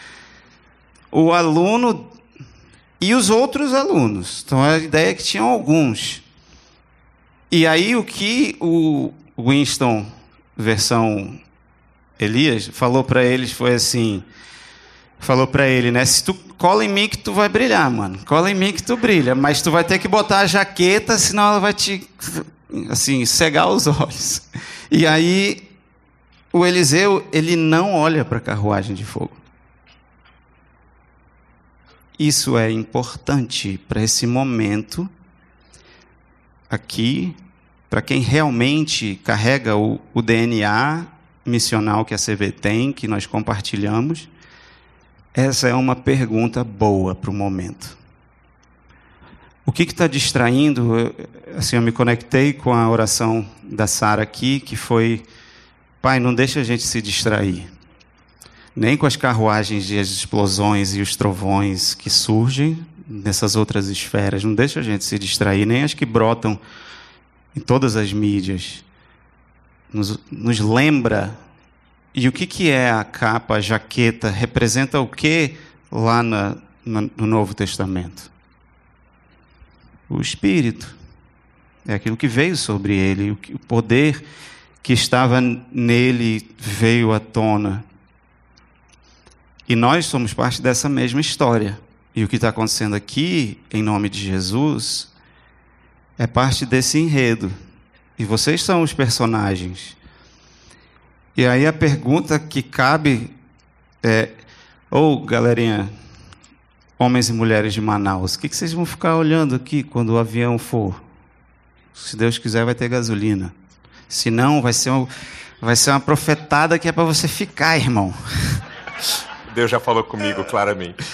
O aluno e os outros alunos. Então a ideia é que tinham alguns. E aí o que o Winston, versão Elias, falou para eles foi assim: falou para ele, né? Se tu cola em mim que tu vai brilhar, mano. Cola em mim que tu brilha, mas tu vai ter que botar a jaqueta, senão ela vai te assim, cegar os olhos. E aí o Eliseu, ele não olha para a carruagem de fogo. Isso é importante para esse momento aqui, para quem realmente carrega o, o DNA missional que a CV tem, que nós compartilhamos. Essa é uma pergunta boa para o momento. O que está distraindo? Assim, eu me conectei com a oração da Sara aqui, que foi: Pai, não deixa a gente se distrair, nem com as carruagens e as explosões e os trovões que surgem nessas outras esferas, não deixa a gente se distrair, nem as que brotam em todas as mídias. Nos, nos lembra e o que, que é a capa, a jaqueta? Representa o que lá na, na, no Novo Testamento? O Espírito. É aquilo que veio sobre ele, o, que, o poder que estava nele veio à tona. E nós somos parte dessa mesma história. E o que está acontecendo aqui, em nome de Jesus, é parte desse enredo. E vocês são os personagens. E aí a pergunta que cabe é: ou oh, galerinha, homens e mulheres de Manaus, o que, que vocês vão ficar olhando aqui quando o avião for? Se Deus quiser, vai ter gasolina. Se não, vai ser, um, vai ser uma profetada que é para você ficar, irmão. Deus já falou comigo claramente.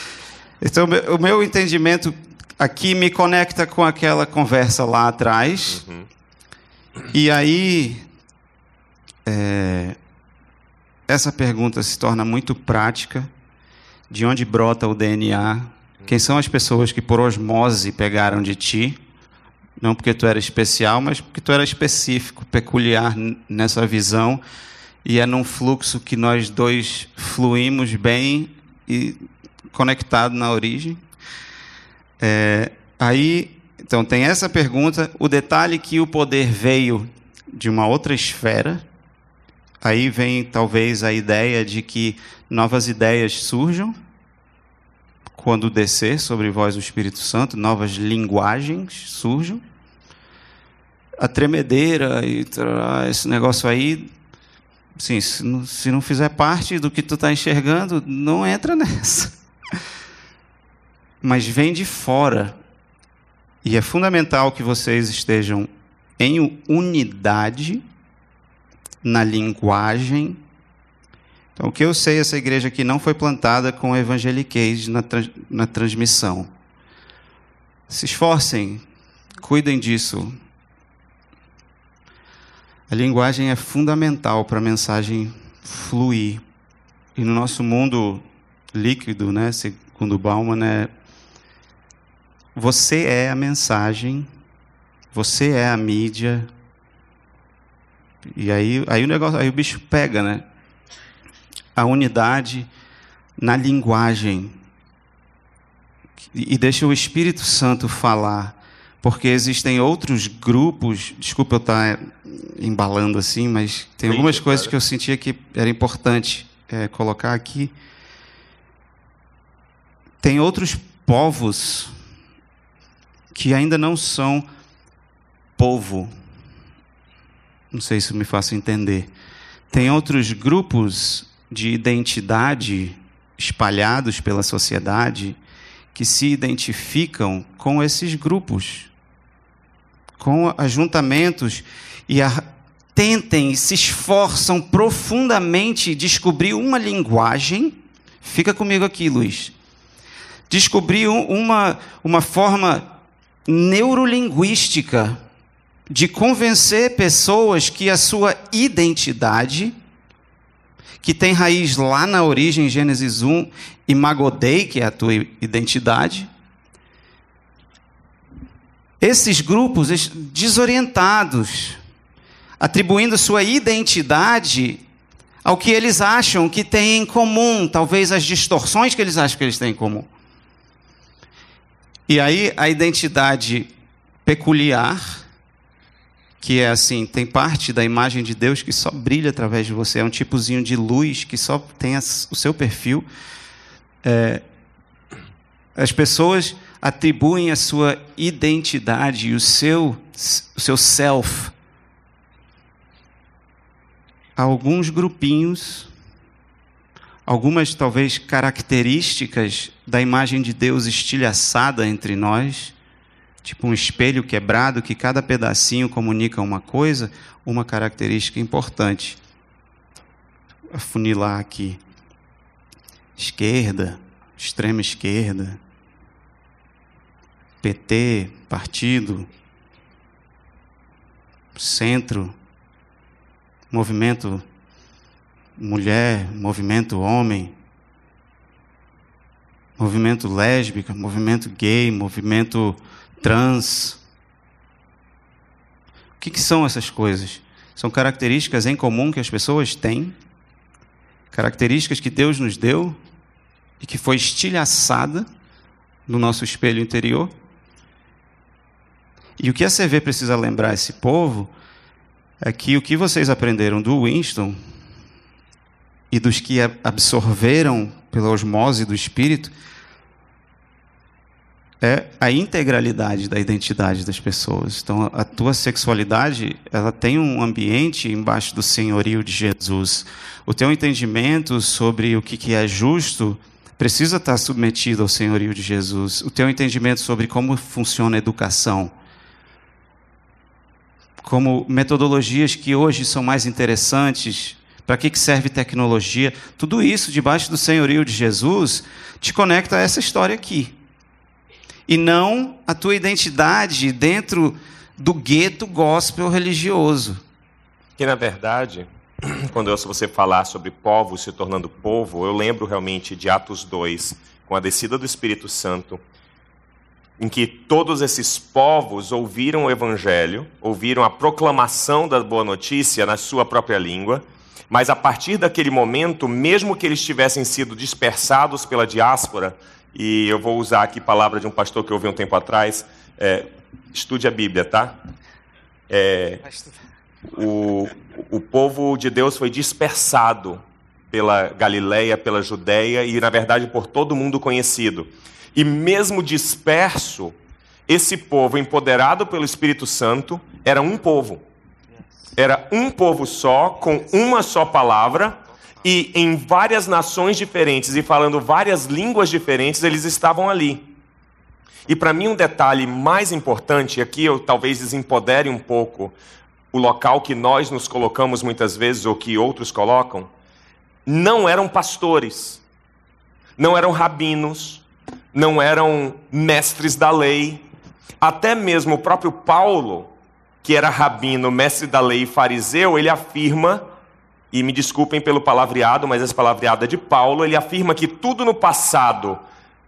Então, o meu entendimento aqui me conecta com aquela conversa lá atrás. Uhum. E aí, é, essa pergunta se torna muito prática de onde brota o DNA, quem são as pessoas que por osmose pegaram de ti, não porque tu era especial, mas porque tu era específico, peculiar nessa visão, e é num fluxo que nós dois fluímos bem e conectado na origem. É, aí, então tem essa pergunta, o detalhe que o poder veio de uma outra esfera, Aí vem talvez a ideia de que novas ideias surjam quando descer sobre vós o Espírito Santo, novas linguagens surjam. A tremedeira e esse negócio aí, sim, se não, se não fizer parte do que tu está enxergando, não entra [LAUGHS] nessa. Mas vem de fora. E é fundamental que vocês estejam em unidade na linguagem. Então, o que eu sei, essa igreja aqui não foi plantada com evangeliquez na, trans- na transmissão. Se esforcem, cuidem disso. A linguagem é fundamental para a mensagem fluir. E no nosso mundo líquido, né, segundo Bauman, é você é a mensagem, você é a mídia, e aí, aí o negócio, aí o bicho pega, né? A unidade na linguagem. E deixa o Espírito Santo falar, porque existem outros grupos. Desculpa eu estar embalando assim, mas tem algumas coisas que eu sentia que era importante eh, colocar aqui. Tem outros povos que ainda não são povo. Não sei se me faço entender. Tem outros grupos de identidade espalhados pela sociedade que se identificam com esses grupos, com ajuntamentos e a- tentem, se esforçam profundamente descobrir uma linguagem. Fica comigo aqui, Luiz. Descobrir um- uma, uma forma neurolinguística de convencer pessoas que a sua identidade, que tem raiz lá na origem, Gênesis 1, e Magodei, que é a tua identidade, esses grupos es- desorientados, atribuindo sua identidade ao que eles acham que têm em comum, talvez as distorções que eles acham que eles têm em comum. E aí a identidade peculiar, que é assim, tem parte da imagem de Deus que só brilha através de você, é um tipozinho de luz que só tem o seu perfil. É, as pessoas atribuem a sua identidade e o seu, o seu self a alguns grupinhos, algumas talvez características da imagem de Deus estilhaçada entre nós, tipo um espelho quebrado que cada pedacinho comunica uma coisa, uma característica importante. Afunilar aqui. Esquerda, extrema esquerda, PT, partido, centro, movimento mulher, movimento homem, movimento lésbica, movimento gay, movimento trans. O que, que são essas coisas? São características em comum que as pessoas têm, características que Deus nos deu e que foi estilhaçada no nosso espelho interior. E o que a CV precisa lembrar esse povo é que o que vocês aprenderam do Winston e dos que absorveram pela osmose do espírito é a integralidade da identidade das pessoas. Então, a tua sexualidade, ela tem um ambiente embaixo do senhorio de Jesus. O teu entendimento sobre o que é justo precisa estar submetido ao senhorio de Jesus. O teu entendimento sobre como funciona a educação, como metodologias que hoje são mais interessantes, para que, serve tecnologia, tudo isso debaixo do senhorio de Jesus te conecta a essa história aqui. E não a tua identidade dentro do gueto gospel religioso. Que na verdade [CLEARS THROAT] quando eu ouço você falar sobre povos se tornando povo, eu lembro realmente de Atos 2, com a descida do Espírito Santo, em que todos esses povos ouviram o Evangelho, ouviram a proclamação da boa notícia na sua própria língua, mas a partir daquele momento, mesmo que eles tivessem sido dispersados pela diáspora, e eu vou usar aqui a palavra de um pastor que eu ouvi um tempo atrás, é, estude a Bíblia, tá? É, o, o povo de Deus foi dispersado pela Galileia, pela Judéia e, na verdade, por todo mundo conhecido. E mesmo disperso, esse povo, empoderado pelo Espírito Santo, era um povo. Era um povo só, com uma só palavra, e em várias nações diferentes e falando várias línguas diferentes, eles estavam ali. E para mim, um detalhe mais importante, aqui eu talvez desempodere um pouco o local que nós nos colocamos muitas vezes, ou que outros colocam, não eram pastores, não eram rabinos, não eram mestres da lei. Até mesmo o próprio Paulo, que era rabino, mestre da lei e fariseu, ele afirma, e me desculpem pelo palavreado, mas esse palavreado é de Paulo, ele afirma que tudo no passado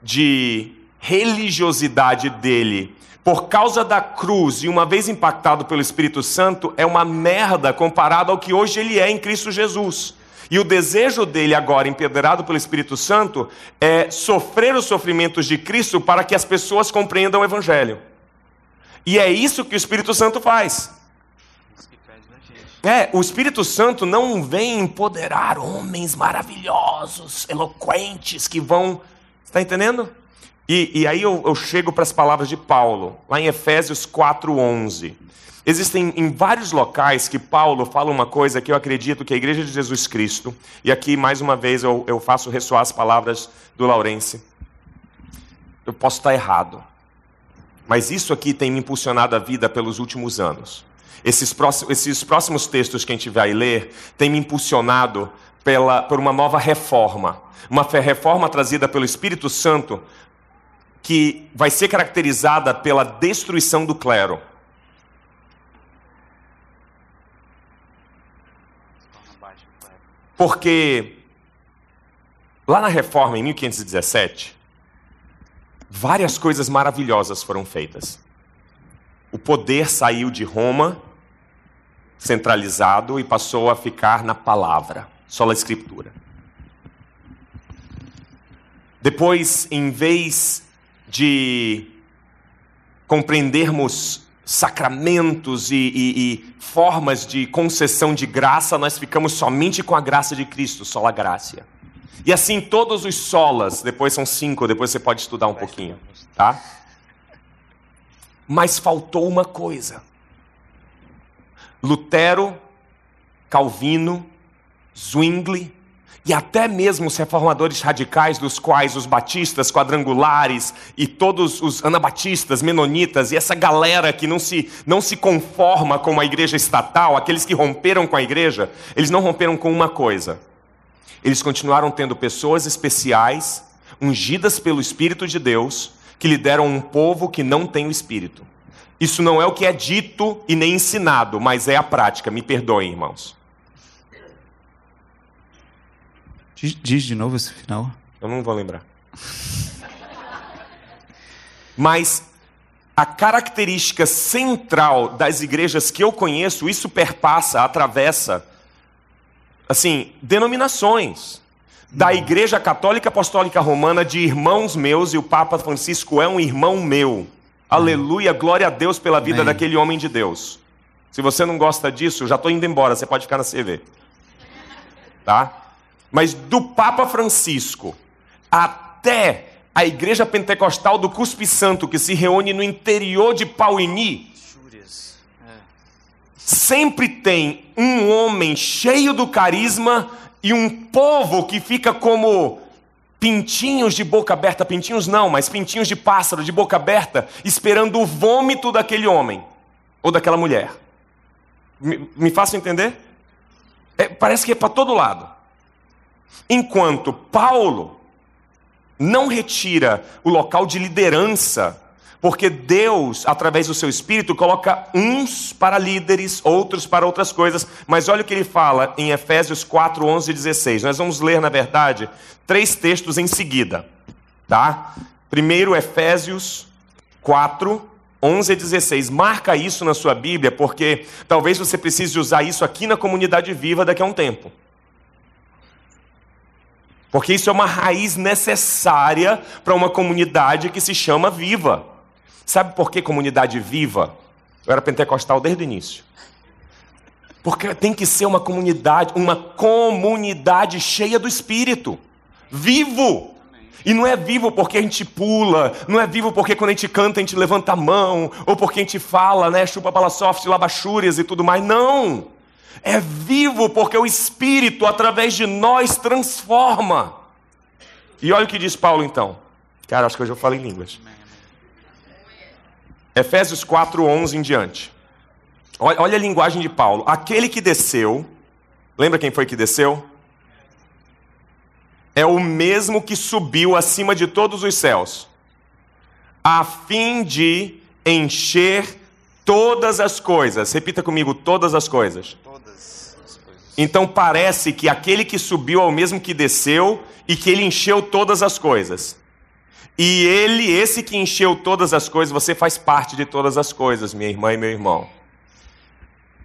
de religiosidade dele, por causa da cruz e uma vez impactado pelo Espírito Santo, é uma merda comparado ao que hoje ele é em Cristo Jesus. E o desejo dele agora, empedrado pelo Espírito Santo, é sofrer os sofrimentos de Cristo para que as pessoas compreendam o Evangelho. E é isso que o Espírito Santo faz. É, o Espírito Santo não vem empoderar homens maravilhosos, eloquentes, que vão. Está entendendo? E, e aí eu, eu chego para as palavras de Paulo, lá em Efésios 4,11. Existem em vários locais que Paulo fala uma coisa que eu acredito que a Igreja de Jesus Cristo, e aqui mais uma vez eu, eu faço ressoar as palavras do Laurence. Eu posso estar errado, mas isso aqui tem me impulsionado a vida pelos últimos anos. Esses próximos, esses próximos textos que a gente vai ler têm me impulsionado pela, por uma nova reforma. Uma reforma trazida pelo Espírito Santo que vai ser caracterizada pela destruição do clero. Porque lá na reforma em 1517, várias coisas maravilhosas foram feitas. O poder saiu de Roma, centralizado, e passou a ficar na palavra, só na escritura. Depois, em vez de compreendermos sacramentos e, e, e, formas de concessão de graça, nós ficamos somente com a graça de Cristo, só a graça. E assim todos os solas, depois são cinco, depois você pode estudar um pouquinho, tá? Mas faltou uma coisa. Lutero, Calvino, Zwingli, e até mesmo os reformadores radicais, dos quais os batistas quadrangulares e todos os anabatistas, menonitas e essa galera que não se, não se conforma com a igreja estatal, aqueles que romperam com a igreja, eles não romperam com uma coisa. Eles continuaram tendo pessoas especiais, ungidas pelo Espírito de Deus, que lideram um povo que não tem o Espírito. Isso não é o que é dito e nem ensinado, mas é a prática. Me perdoem, irmãos. Diz, diz de novo esse final. Eu não vou lembrar. Mas a característica central das igrejas que eu conheço, isso perpassa, atravessa, assim, denominações. Da Igreja Católica Apostólica Romana, de irmãos meus, e o Papa Francisco é um irmão meu. Aleluia, glória a Deus pela vida Amém. daquele homem de Deus. Se você não gosta disso, já estou indo embora, você pode ficar na CV. Tá? Mas do Papa Francisco até a Igreja Pentecostal do Cuspe Santo, que se reúne no interior de Pauini, sempre tem um homem cheio do carisma e um povo que fica como pintinhos de boca aberta, pintinhos não, mas pintinhos de pássaro de boca aberta, esperando o vômito daquele homem ou daquela mulher. Me, me faço entender? É, parece que é para todo lado. Enquanto Paulo não retira o local de liderança, Porque Deus, através do seu espírito, coloca uns para líderes, outros para outras coisas. Mas olha o que ele fala em Efésios 4, 11 e 16. Nós vamos ler, na verdade, três textos em seguida. Tá? Primeiro, Efésios 4, 11 e 16. Marca isso na sua Bíblia, porque talvez você precise usar isso aqui na comunidade viva daqui a um tempo. Porque isso é uma raiz necessária para uma comunidade que se chama viva. Sabe por que comunidade viva? Eu era pentecostal desde o início. Porque tem que ser uma comunidade, uma comunidade cheia do Espírito, vivo. E não é vivo porque a gente pula, não é vivo porque quando a gente canta a gente levanta a mão, ou porque a gente fala, né, chupa soft, labachúrias e tudo mais. Não! É vivo porque o Espírito, através de nós, transforma. E olha o que diz Paulo então. Cara, acho que hoje eu falo em línguas. Efésios 4, 11 em diante. Olha, olha a linguagem de Paulo. Aquele que desceu, lembra quem foi que desceu? É o mesmo que subiu acima de todos os céus, a fim de encher todas as coisas. Repita comigo: todas as coisas. Então parece que aquele que subiu é o mesmo que desceu e que ele encheu todas as coisas. E ele, esse que encheu todas as coisas, você faz parte de todas as coisas, minha irmã e meu irmão.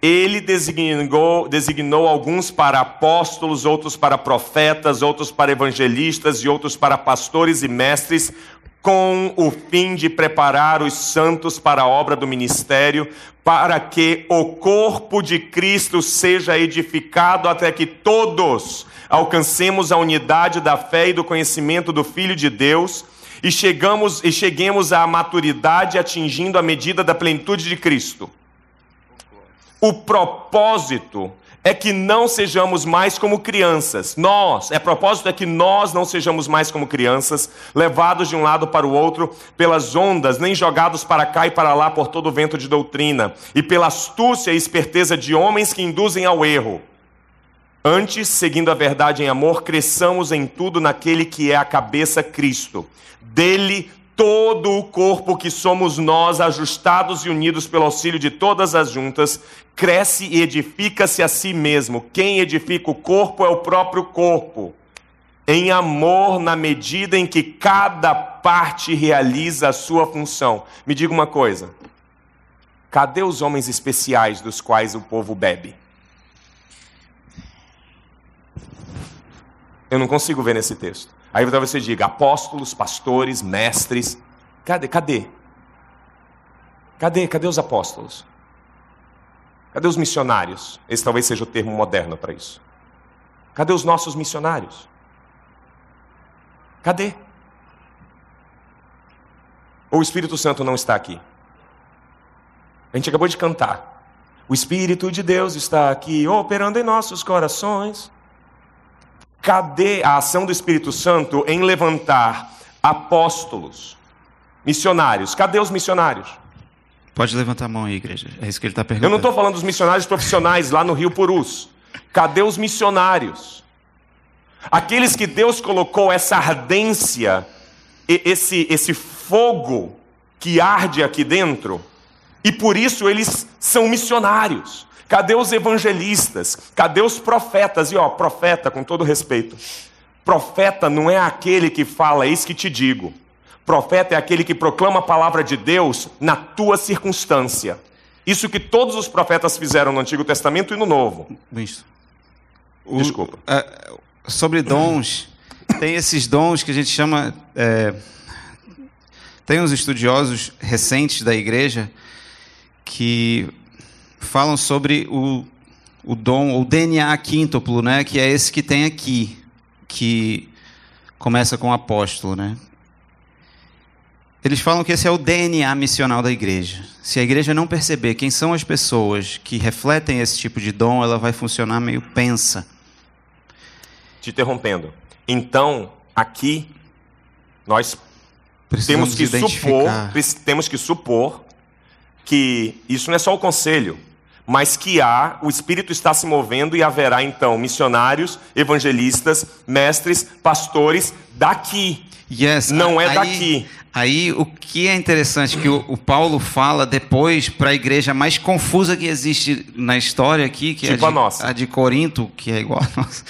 Ele designou, designou alguns para apóstolos, outros para profetas, outros para evangelistas e outros para pastores e mestres, com o fim de preparar os santos para a obra do ministério, para que o corpo de Cristo seja edificado até que todos alcancemos a unidade da fé e do conhecimento do Filho de Deus e chegamos e cheguemos à maturidade atingindo a medida da plenitude de Cristo. O propósito é que não sejamos mais como crianças. Nós, é propósito é que nós não sejamos mais como crianças, levados de um lado para o outro pelas ondas, nem jogados para cá e para lá por todo o vento de doutrina, e pela astúcia e esperteza de homens que induzem ao erro. Antes, seguindo a verdade em amor, cresçamos em tudo naquele que é a cabeça Cristo. Dele todo o corpo que somos nós, ajustados e unidos pelo auxílio de todas as juntas, cresce e edifica-se a si mesmo. Quem edifica o corpo é o próprio corpo. Em amor, na medida em que cada parte realiza a sua função. Me diga uma coisa: cadê os homens especiais dos quais o povo bebe? Eu não consigo ver nesse texto. Aí talvez você diga: apóstolos, pastores, mestres. Cadê? Cadê? Cadê? Cadê os apóstolos? Cadê os missionários? Esse talvez seja o termo moderno para isso. Cadê os nossos missionários? Cadê? Ou o Espírito Santo não está aqui? A gente acabou de cantar. O Espírito de Deus está aqui operando em nossos corações. Cadê a ação do Espírito Santo em levantar apóstolos, missionários? Cadê os missionários? Pode levantar a mão aí, igreja. É isso que ele está Eu perguntando. não estou falando dos missionários profissionais lá no Rio Purus. Cadê os missionários? Aqueles que Deus colocou essa ardência, esse, esse fogo que arde aqui dentro, e por isso eles são missionários. Cadê os evangelistas? Cadê os profetas? E ó, profeta, com todo respeito, profeta não é aquele que fala, eis que te digo. Profeta é aquele que proclama a palavra de Deus na tua circunstância. Isso que todos os profetas fizeram no Antigo Testamento e no Novo. Winston. O- Desculpa. é, sobre dons, tem esses dons que a gente chama. é, tem uns estudiosos recentes da igreja que falam sobre o, o dom, o DNA quíntuplo, né? Que é esse que tem aqui, que começa com o apóstolo, né? Eles falam que esse é o DNA missional da igreja. Se a igreja não perceber quem são as pessoas que refletem esse tipo de dom, ela vai funcionar meio pensa. Te interrompendo. Então, aqui, nós Precisamos temos que supor, temos que supor que isso não é só o conselho, mas que há, o Espírito está se movendo e haverá então missionários, evangelistas, mestres, pastores daqui. Yes, Não é aí, daqui. Aí o que é interessante que o, o Paulo fala depois para a igreja mais confusa que existe na história aqui, que Tipo é a de, nossa. de Corinto, que é igual a nossa.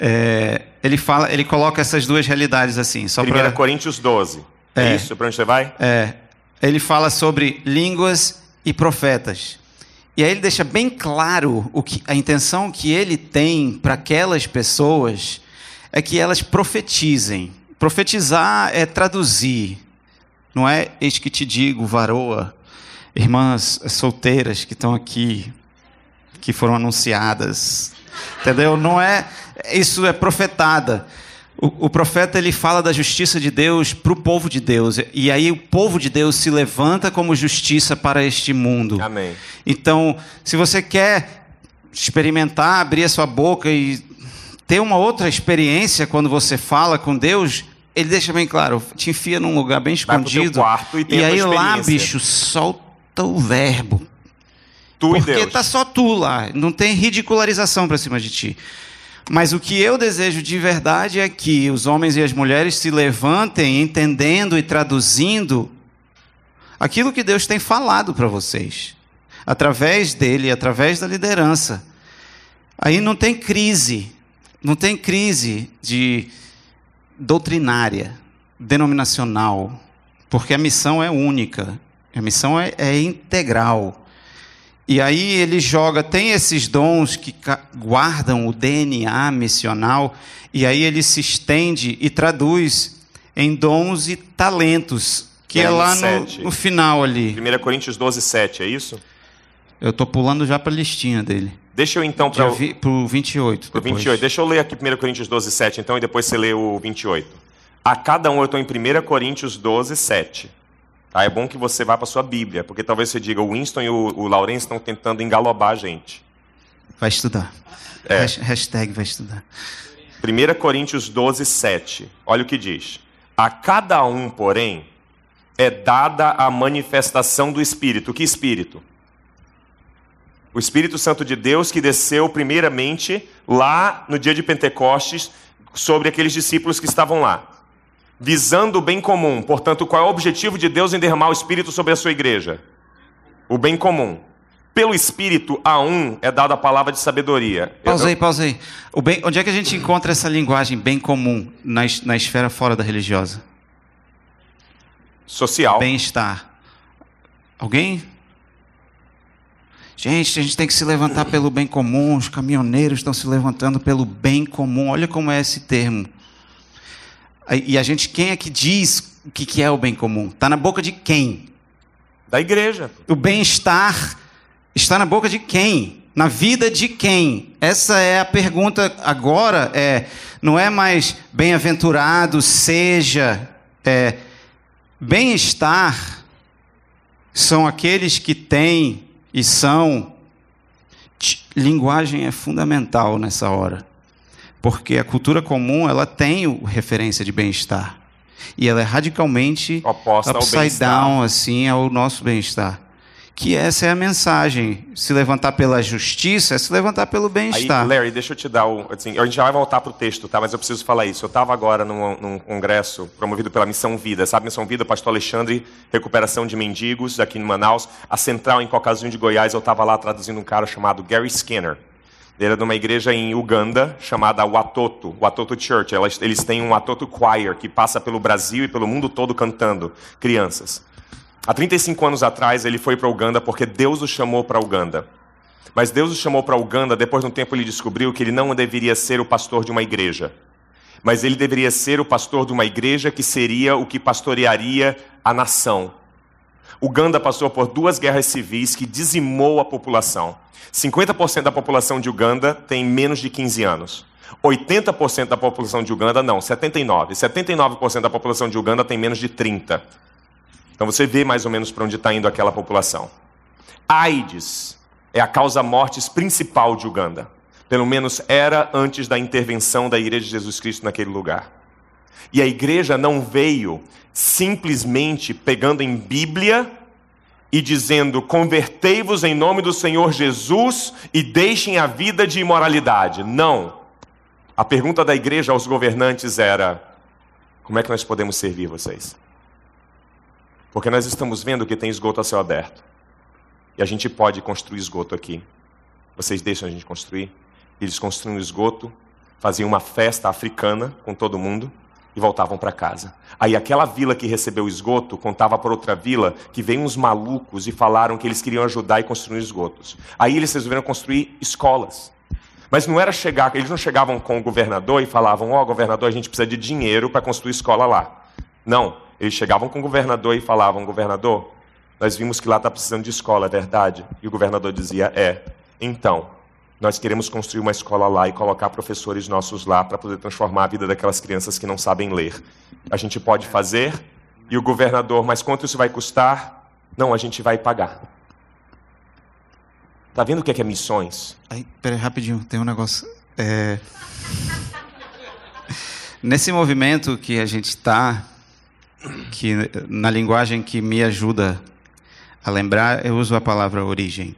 É, ele fala, ele coloca essas duas realidades assim, só 1 para Coríntios 12. É, É. isso? Para onde você vai? É, ele fala sobre línguas e profetas. E aí ele deixa bem claro o que, a intenção que ele tem para aquelas pessoas é que elas profetizem. Profetizar é traduzir. Não é eis que te digo, varoa, irmãs solteiras que estão aqui, que foram anunciadas. Entendeu? Não é. Isso é profetada. O, o profeta ele fala da justiça de Deus para o povo de Deus. E aí o povo de Deus se levanta como justiça para este mundo. Amém. Então, se você quer experimentar, abrir a sua boca e ter uma outra experiência quando você fala com Deus, ele deixa bem claro, te enfia num lugar bem escondido. e tua aí lá, bicho, solta o verbo. Tu e Porque tá só tu lá, não tem ridicularização para cima de ti. Mas o que eu desejo de verdade é que os homens e as mulheres se levantem entendendo e traduzindo aquilo que Deus tem falado para vocês, através dele, através da liderança. Aí não tem crise, não tem crise de doutrinária, denominacional, porque a missão é única, a missão é, é integral. E aí ele joga, tem esses dons que guardam o DNA missional, e aí ele se estende e traduz em dons e talentos, que é Aí, lá no, no final ali. 1 Coríntios 12, 7, é isso? Eu estou pulando já para a listinha dele. Deixa eu então Para para pro 28. o depois. 28. Deixa eu ler aqui 1 Coríntios 12, 7, então, e depois você lê o 28. A cada um, eu estou em 1 Coríntios 12, 7. Tá? É bom que você vá para sua Bíblia, porque talvez você diga, o Winston e o, o Laurence estão tentando engalobar a gente. Vai estudar. É. Hash- Hashtag vai estudar. 1 Coríntios 12, 7. Olha o que diz. A cada um, porém, é dada a manifestação do Espírito. Que Espírito? O Espírito Santo de Deus que desceu primeiramente lá no dia de Pentecostes sobre aqueles discípulos que estavam lá. Visando o bem comum. Portanto, qual é o objetivo de Deus em derramar o Espírito sobre a sua igreja? O bem comum. Pelo Espírito, a um é dada a palavra de sabedoria. Pausa aí. O bem, onde é que a gente encontra essa linguagem bem comum na, na esfera fora da religiosa? Social. Bem-estar. Alguém? Gente, a gente tem que se levantar pelo bem comum. Os caminhoneiros estão se levantando pelo bem comum. Olha como é esse termo. E a gente, quem é que diz o que é o bem comum? Está na boca de quem? Da igreja. O bem-estar está na boca de quem? Na vida de quem? Essa é a pergunta agora. É, não é mais bem-aventurado seja. É, bem-estar são aqueles que têm e são. Linguagem é fundamental nessa hora, porque a cultura comum ela tem o referência de bem-estar e ela é radicalmente Oposta ao upside down assim ao nosso bem-estar. Que essa é a mensagem. Se levantar pela justiça é se levantar pelo Aí, bem-estar. Larry, deixa eu te dar o. Assim, a gente já vai voltar pro texto, tá? Mas eu preciso falar isso. Eu estava agora num, num congresso promovido pela Missão Vida. Sabe, Missão Vida, Pastor Alexandre, recuperação de mendigos aqui em Manaus. A central em Cocazinho de Goiás, eu estava lá traduzindo um cara chamado Gary Skinner. Ele era de uma igreja em Uganda chamada Watoto, Watoto Church. Eles têm um Watoto Choir que passa pelo Brasil e pelo mundo todo cantando crianças. Há 35 anos atrás, ele foi para Uganda porque Deus o chamou para Uganda. Mas Deus o chamou para Uganda, depois de um tempo ele descobriu que ele não deveria ser o pastor de uma igreja. Mas ele deveria ser o pastor de uma igreja que seria o que pastorearia a nação. Uganda passou por duas guerras civis que dizimou a população. 50% da população de Uganda tem menos de 15 anos. 80% da população de Uganda, não, 79%. 79% da população de Uganda tem menos de 30. Então você vê mais ou menos para onde está indo aquela população. AIDS é a causa mortes principal de Uganda. Pelo menos era antes da intervenção da Igreja de Jesus Cristo naquele lugar. E a igreja não veio simplesmente pegando em Bíblia e dizendo: Convertei-vos em nome do Senhor Jesus e deixem a vida de imoralidade. Não. A pergunta da igreja aos governantes era: Como é que nós podemos servir vocês? Porque nós estamos vendo que tem esgoto a céu aberto. E a gente pode construir esgoto aqui. Vocês deixam a gente construir? Eles construíam esgoto, faziam uma festa africana com todo mundo e voltavam para casa. Aí aquela vila que recebeu esgoto contava para outra vila que veio uns malucos e falaram que eles queriam ajudar e construir esgotos. Aí eles resolveram construir escolas. Mas não era chegar, eles não chegavam com o governador e falavam: "Ó, oh, governador, a gente precisa de dinheiro para construir escola lá". Não, eles chegavam com o governador e falavam: "Governador, nós vimos que lá está precisando de escola, é verdade?" E o governador dizia: "É". Então, nós queremos construir uma escola lá e colocar professores nossos lá para poder transformar a vida daquelas crianças que não sabem ler. A gente pode fazer e o governador, mas quanto isso vai custar? Não, a gente vai pagar. Tá vendo o que é, que é missões? Aí, peraí, rapidinho, tem um negócio. É... Nesse movimento que a gente está, que na linguagem que me ajuda a lembrar, eu uso a palavra origem,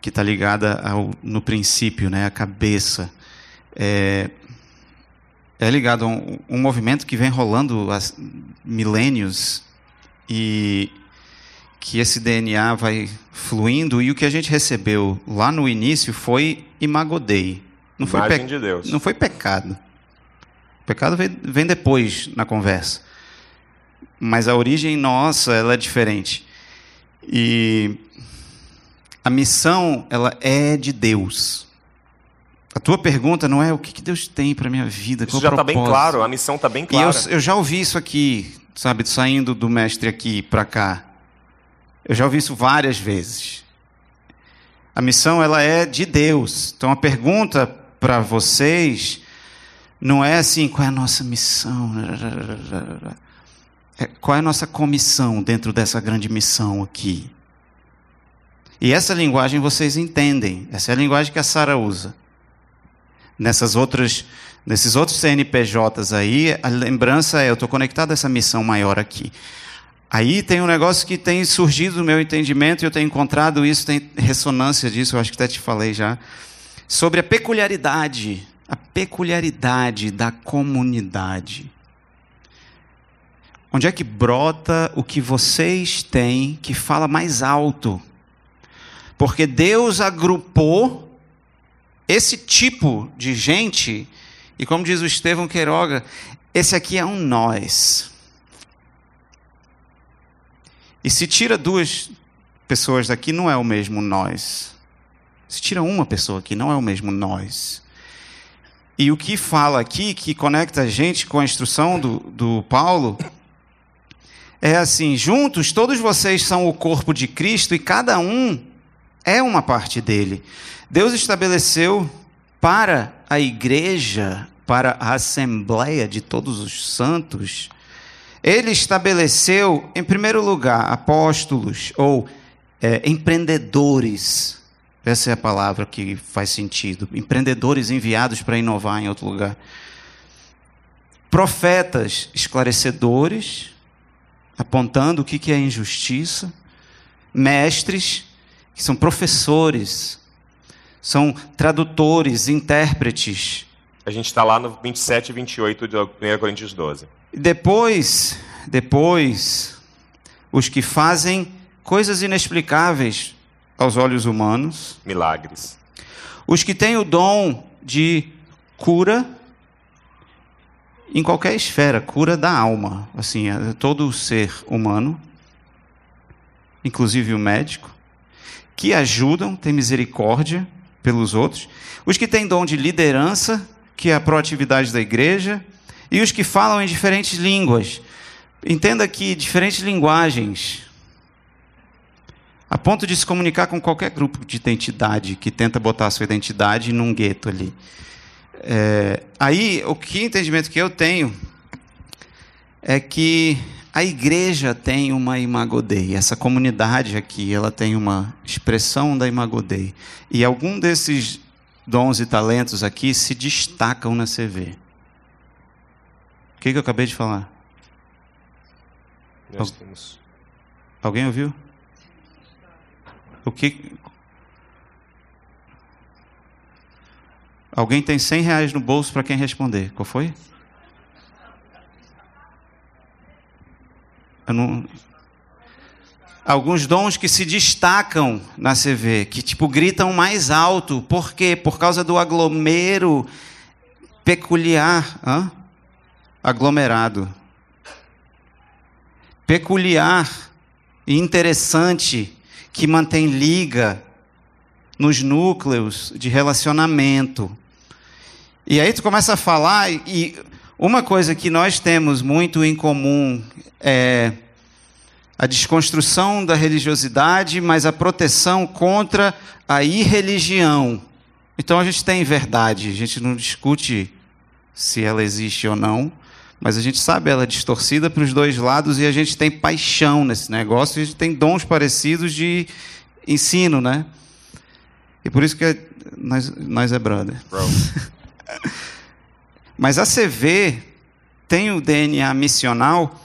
que está ligada ao, no princípio, né, a cabeça. É, é ligado a um, um movimento que vem rolando há milênios e que esse DNA vai fluindo e o que a gente recebeu lá no início foi imagodei. Não foi, Imagem de Deus. não foi pecado. O pecado vem, vem depois na conversa. Mas a origem nossa, ela é diferente. E a missão, ela é de Deus. A tua pergunta não é o que que Deus tem para minha vida, Isso qual já está bem claro, a missão está bem E clara. eu, eu já ouvi isso aqui, sabe, saindo do mestre aqui para cá. Eu já ouvi isso várias vezes. A missão ela é de Deus. Então a pergunta para vocês não é assim, qual é a nossa missão? É, qual é a nossa comissão dentro dessa grande missão aqui? E essa linguagem vocês entendem. Essa é a linguagem que a Sara usa. Nessas outras, nesses outros CNPJs aí, a lembrança é: eu estou conectado a essa missão maior aqui. Aí tem um negócio que tem surgido no meu entendimento e eu tenho encontrado isso, tem ressonância disso, eu acho que até te falei já, sobre a peculiaridade, a peculiaridade da comunidade. Onde é que brota o que vocês têm que fala mais alto? Porque Deus agrupou esse tipo de gente, e como diz o Estevão Queiroga, esse aqui é um nós. E se tira duas pessoas daqui, não é o mesmo nós. Se tira uma pessoa aqui, não é o mesmo nós. E o que fala aqui, que conecta a gente com a instrução do, do Paulo, é assim: juntos, todos vocês são o corpo de Cristo e cada um é uma parte dele. Deus estabeleceu para a igreja, para a assembleia de todos os santos, ele estabeleceu, em primeiro lugar, apóstolos ou é, empreendedores. Essa é a palavra que faz sentido. Empreendedores enviados para inovar em outro lugar. Profetas esclarecedores, apontando o que é injustiça. Mestres, que são professores, são tradutores, intérpretes. A gente está lá no 27 e 28 de 1 Coríntios 12. Depois, depois, os que fazem coisas inexplicáveis aos olhos humanos, Milagres. os que têm o dom de cura em qualquer esfera, cura da alma, assim, é todo o ser humano, inclusive o médico, que ajudam, têm misericórdia pelos outros, os que têm dom de liderança, que é a proatividade da igreja, e os que falam em diferentes línguas. Entenda que diferentes linguagens, a ponto de se comunicar com qualquer grupo de identidade que tenta botar a sua identidade num gueto ali. É, aí, o que entendimento que eu tenho é que a igreja tem uma Imago Dei, essa comunidade aqui, ela tem uma expressão da Imago Dei. E algum desses dons e talentos aqui se destacam na CV. O que, que eu acabei de falar? Nós temos. Alguém ouviu? O que. Alguém tem 100 reais no bolso para quem responder. Qual foi? Não... Alguns dons que se destacam na CV, que tipo gritam mais alto. Por quê? Por causa do aglomero peculiar. Hã? Aglomerado. Peculiar e interessante que mantém liga nos núcleos de relacionamento. E aí tu começa a falar e uma coisa que nós temos muito em comum é a desconstrução da religiosidade, mas a proteção contra a irreligião. Então a gente tem verdade, a gente não discute se ela existe ou não, mas a gente sabe ela é distorcida para os dois lados e a gente tem paixão nesse negócio, e a gente tem dons parecidos de ensino, né? E por isso que é- nós, nós é brother. Bro. [LAUGHS] Mas a CV tem o DNA missional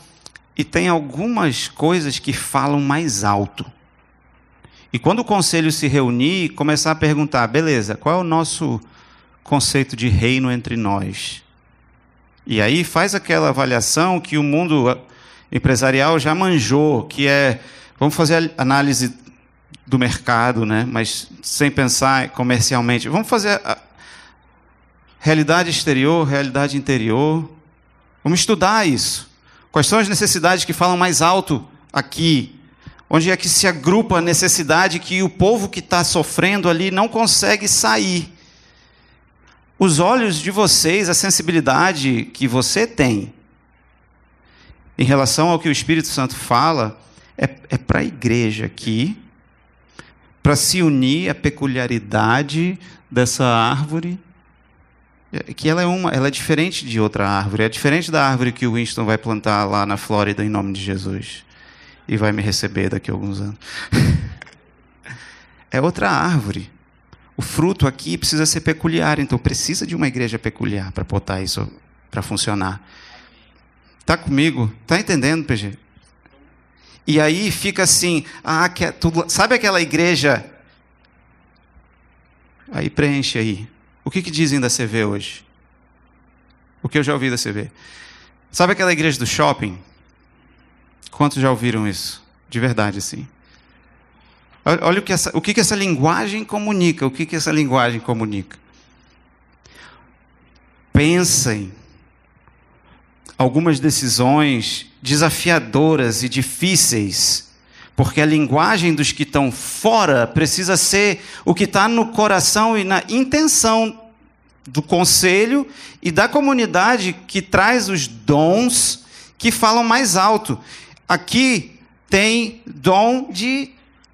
e tem algumas coisas que falam mais alto. E quando o conselho se reunir, começar a perguntar: beleza, qual é o nosso conceito de reino entre nós? E aí faz aquela avaliação que o mundo empresarial já manjou, que é vamos fazer análise do mercado, né? Mas sem pensar comercialmente. Vamos fazer realidade exterior, realidade interior. Vamos estudar isso. Quais são as necessidades que falam mais alto aqui? Onde é que se agrupa a necessidade que o povo que está sofrendo ali não consegue sair? Os olhos de vocês, a sensibilidade que você tem em relação ao que o Espírito Santo fala, é, é para a igreja aqui, para se unir à peculiaridade dessa árvore que ela é uma, ela é diferente de outra árvore, é diferente da árvore que o Winston vai plantar lá na Flórida em nome de Jesus e vai me receber daqui a alguns anos. [LAUGHS] é outra árvore. O fruto aqui precisa ser peculiar, então precisa de uma igreja peculiar para botar isso para funcionar. Tá comigo? Tá entendendo, PG? E aí fica assim, ah, que é tudo, sabe aquela igreja? Aí preenche aí. O que, que dizem da CV hoje? O que eu já ouvi da CV? Sabe aquela igreja do shopping? Quantos já ouviram isso? De verdade. Olha olha o que essa, o que, que essa linguagem comunica. O que, que essa linguagem comunica? Pensem algumas decisões desafiadoras e difíceis, porque a linguagem dos que estão fora precisa ser o que está no coração e na intenção do conselho e da comunidade que traz os dons que falam mais alto. Aqui tem dom de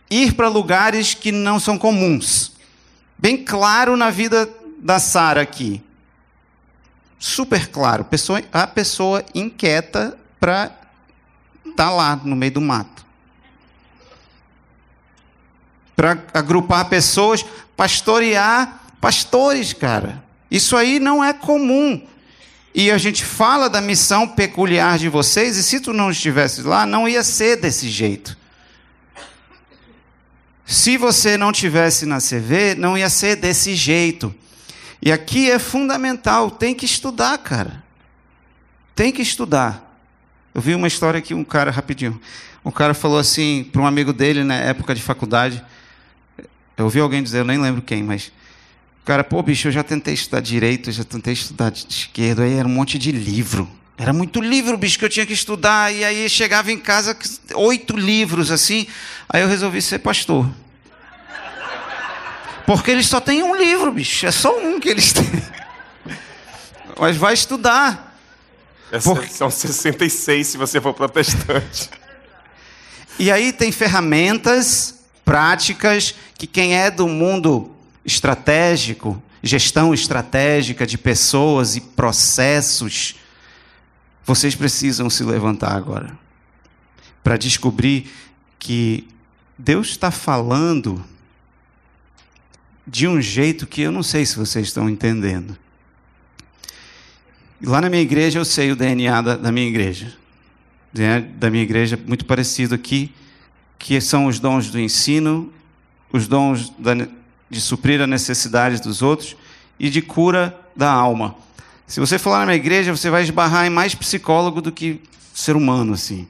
ir para lugares que não são comuns. Bem claro na vida da Sara aqui. Super claro. Pessoa, a pessoa inquieta para estar tá lá no meio do mato. Para agrupar pessoas, pastorear pastores, cara. Isso aí não é comum. E a gente fala da missão peculiar de vocês, e se tu não estivesse lá, não ia ser desse jeito. Se você não tivesse na CV, não ia ser desse jeito. E aqui é fundamental, tem que estudar, cara. Tem que estudar. Eu vi uma história aqui, um cara, rapidinho. Um cara falou assim para um amigo dele na época de faculdade. Eu ouvi alguém dizer, eu nem lembro quem, mas. O cara, pô, bicho, eu já tentei estudar direito, já tentei estudar de esquerda, aí era um monte de livro. Era muito livro, bicho, que eu tinha que estudar. E aí chegava em casa, oito livros assim. Aí eu resolvi ser pastor. Porque eles só têm um livro, bicho. É só um que eles [LAUGHS] têm. Mas vai estudar. Essa- Por- São 66 se você for protestante. E aí tem ferramentas práticas que quem é do mundo estratégico, gestão estratégica de pessoas e processos, vocês precisam se levantar agora para descobrir que Deus está falando de um jeito que eu não sei se vocês estão entendendo. Lá na minha igreja eu sei o DNA da, da minha igreja. DNA da minha igreja muito parecido aqui, que são os dons do ensino os dons da de suprir a necessidade dos outros e de cura da alma. Se você for lá na minha igreja, você vai esbarrar em mais psicólogo do que ser humano, assim.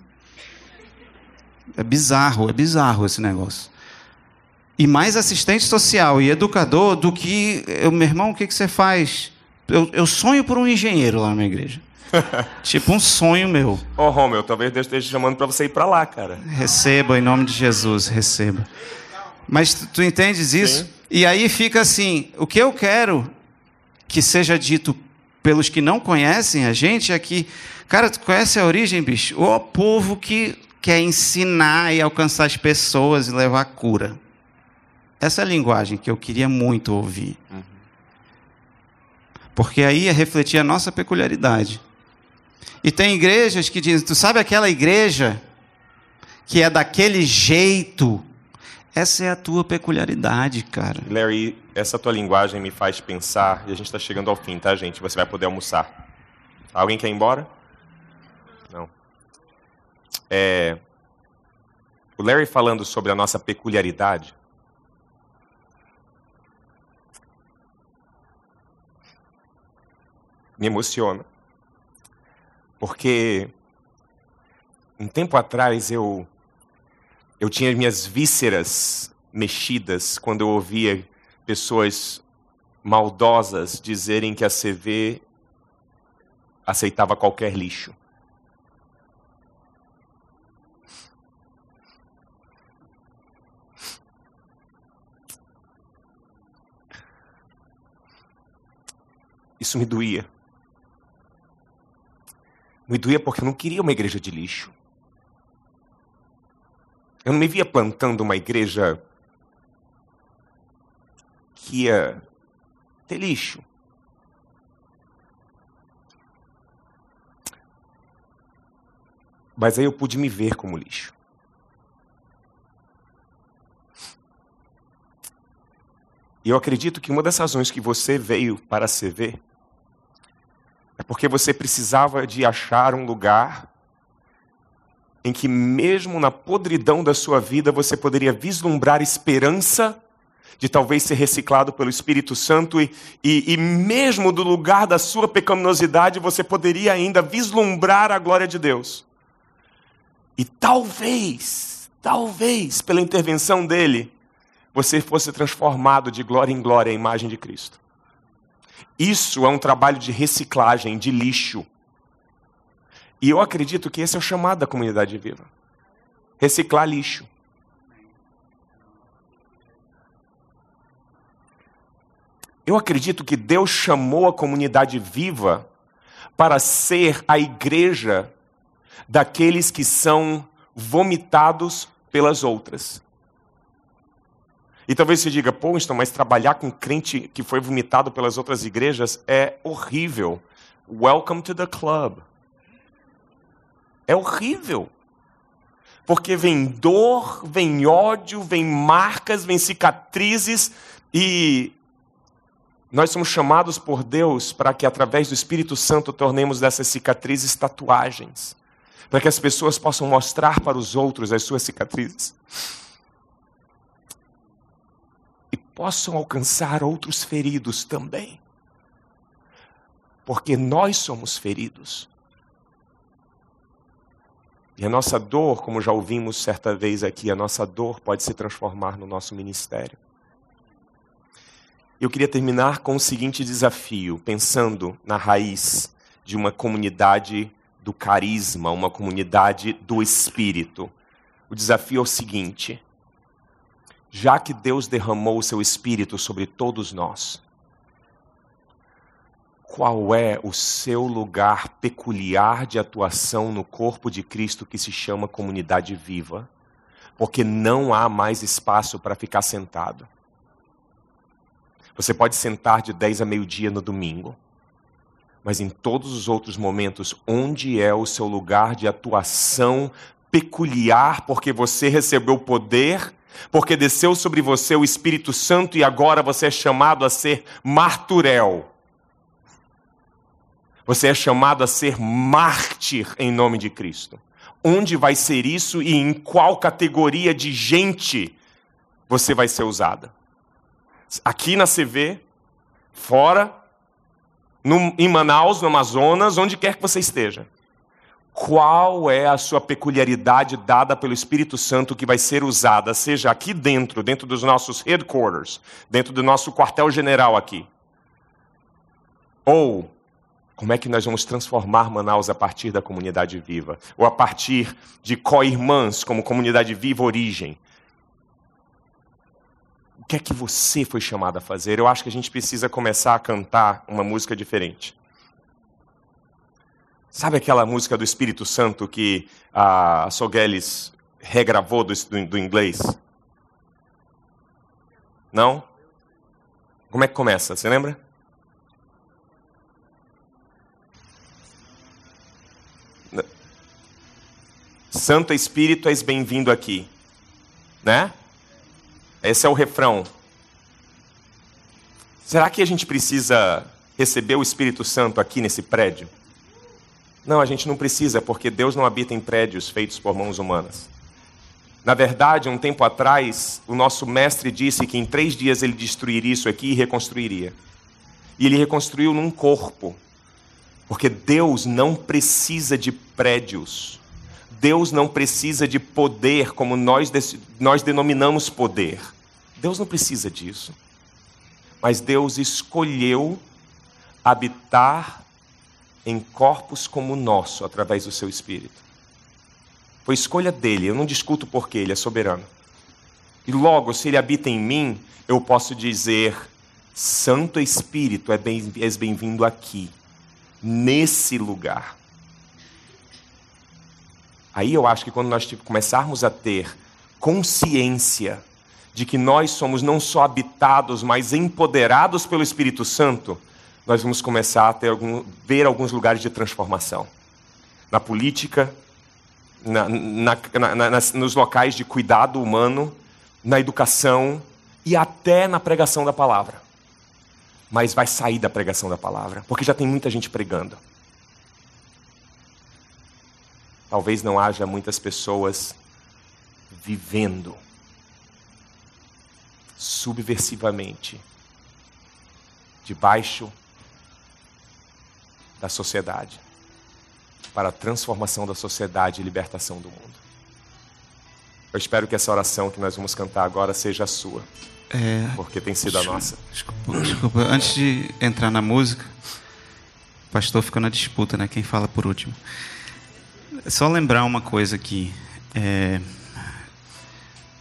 É bizarro, é bizarro esse negócio. E mais assistente social e educador do que. Eu, meu irmão, o que, que você faz? Eu, eu sonho por um engenheiro lá na minha igreja. [LAUGHS] tipo um sonho meu. Ô, Romeu, talvez Deus esteja chamando para você ir para lá, cara. Receba em nome de Jesus, receba. Mas tu, tu entendes isso? Sim. E aí fica assim: o que eu quero que seja dito pelos que não conhecem a gente é que, cara, tu conhece a origem, bicho? O povo que quer ensinar e alcançar as pessoas e levar cura. Essa é a linguagem que eu queria muito ouvir. Porque aí é refletir a nossa peculiaridade. E tem igrejas que dizem, tu sabe aquela igreja que é daquele jeito? Essa é a tua peculiaridade, cara. Larry, essa tua linguagem me faz pensar, e a gente está chegando ao fim, tá, gente? Você vai poder almoçar. Alguém quer ir embora? Não. É, o Larry falando sobre a nossa peculiaridade. Me emociona. Porque um tempo atrás eu eu tinha minhas vísceras mexidas quando eu ouvia pessoas maldosas dizerem que a CV aceitava qualquer lixo. Isso me doía. Me doía porque eu não queria uma igreja de lixo. Eu não me via plantando uma igreja que ia ter lixo. Mas aí eu pude me ver como lixo. E eu acredito que uma das razões que você veio para a CV é porque você precisava de achar um lugar em que, mesmo na podridão da sua vida, você poderia vislumbrar esperança de talvez ser reciclado pelo Espírito Santo, e, e, e mesmo do lugar da sua pecaminosidade, você poderia ainda vislumbrar a glória de Deus. E talvez, talvez, pela intervenção dele, você fosse transformado de glória em glória à imagem de Cristo. Isso é um trabalho de reciclagem, de lixo. E eu acredito que esse é o chamado da comunidade viva. Reciclar lixo. Eu acredito que Deus chamou a comunidade viva para ser a igreja daqueles que são vomitados pelas outras. E talvez você diga, pô, Winston, mas trabalhar com crente que foi vomitado pelas outras igrejas é horrível. Welcome to the club. É horrível. Porque vem dor, vem ódio, vem marcas, vem cicatrizes e nós somos chamados por Deus para que através do Espírito Santo tornemos dessas cicatrizes tatuagens, para que as pessoas possam mostrar para os outros as suas cicatrizes e possam alcançar outros feridos também. Porque nós somos feridos. E a nossa dor, como já ouvimos certa vez aqui, a nossa dor pode se transformar no nosso ministério. Eu queria terminar com o seguinte desafio, pensando na raiz de uma comunidade do carisma, uma comunidade do espírito. O desafio é o seguinte: já que Deus derramou o seu espírito sobre todos nós, qual é o seu lugar peculiar de atuação no corpo de Cristo que se chama comunidade viva? Porque não há mais espaço para ficar sentado. Você pode sentar de 10 a meio-dia no domingo, mas em todos os outros momentos, onde é o seu lugar de atuação peculiar, porque você recebeu poder, porque desceu sobre você o Espírito Santo e agora você é chamado a ser marturel. Você é chamado a ser mártir em nome de Cristo. Onde vai ser isso e em qual categoria de gente você vai ser usada. Aqui na CV, fora, no, em Manaus, no Amazonas, onde quer que você esteja. Qual é a sua peculiaridade dada pelo Espírito Santo que vai ser usada, seja aqui dentro, dentro dos nossos headquarters, dentro do nosso quartel-general aqui? Ou como é que nós vamos transformar Manaus a partir da comunidade viva? Ou a partir de co-irmãs, como comunidade viva origem? O que é que você foi chamado a fazer? Eu acho que a gente precisa começar a cantar uma música diferente. Sabe aquela música do Espírito Santo que a Sogueles regravou do, do, do inglês? Não? Como é que começa? Você lembra? Santo Espírito, és bem-vindo aqui. Né? Esse é o refrão. Será que a gente precisa receber o Espírito Santo aqui nesse prédio? Não, a gente não precisa, porque Deus não habita em prédios feitos por mãos humanas. Na verdade, um tempo atrás, o nosso mestre disse que em três dias ele destruiria isso aqui e reconstruiria. E ele reconstruiu num corpo. Porque Deus não precisa de prédios. Deus não precisa de poder como nós, nós denominamos poder. Deus não precisa disso. Mas Deus escolheu habitar em corpos como o nosso através do seu Espírito. Foi escolha dele, eu não discuto porquê, ele é soberano. E logo, se ele habita em mim, eu posso dizer: Santo Espírito, é és bem-vindo aqui, nesse lugar. Aí eu acho que quando nós tipo, começarmos a ter consciência de que nós somos não só habitados, mas empoderados pelo Espírito Santo, nós vamos começar a ter algum, ver alguns lugares de transformação. Na política, na, na, na, nos locais de cuidado humano, na educação e até na pregação da palavra. Mas vai sair da pregação da palavra, porque já tem muita gente pregando. Talvez não haja muitas pessoas vivendo subversivamente debaixo da sociedade, para a transformação da sociedade e libertação do mundo. Eu espero que essa oração que nós vamos cantar agora seja a sua, É, porque tem sido a nossa. desculpa, desculpa, antes de entrar na música, o pastor ficou na disputa, né? Quem fala por último. Só lembrar uma coisa aqui. é,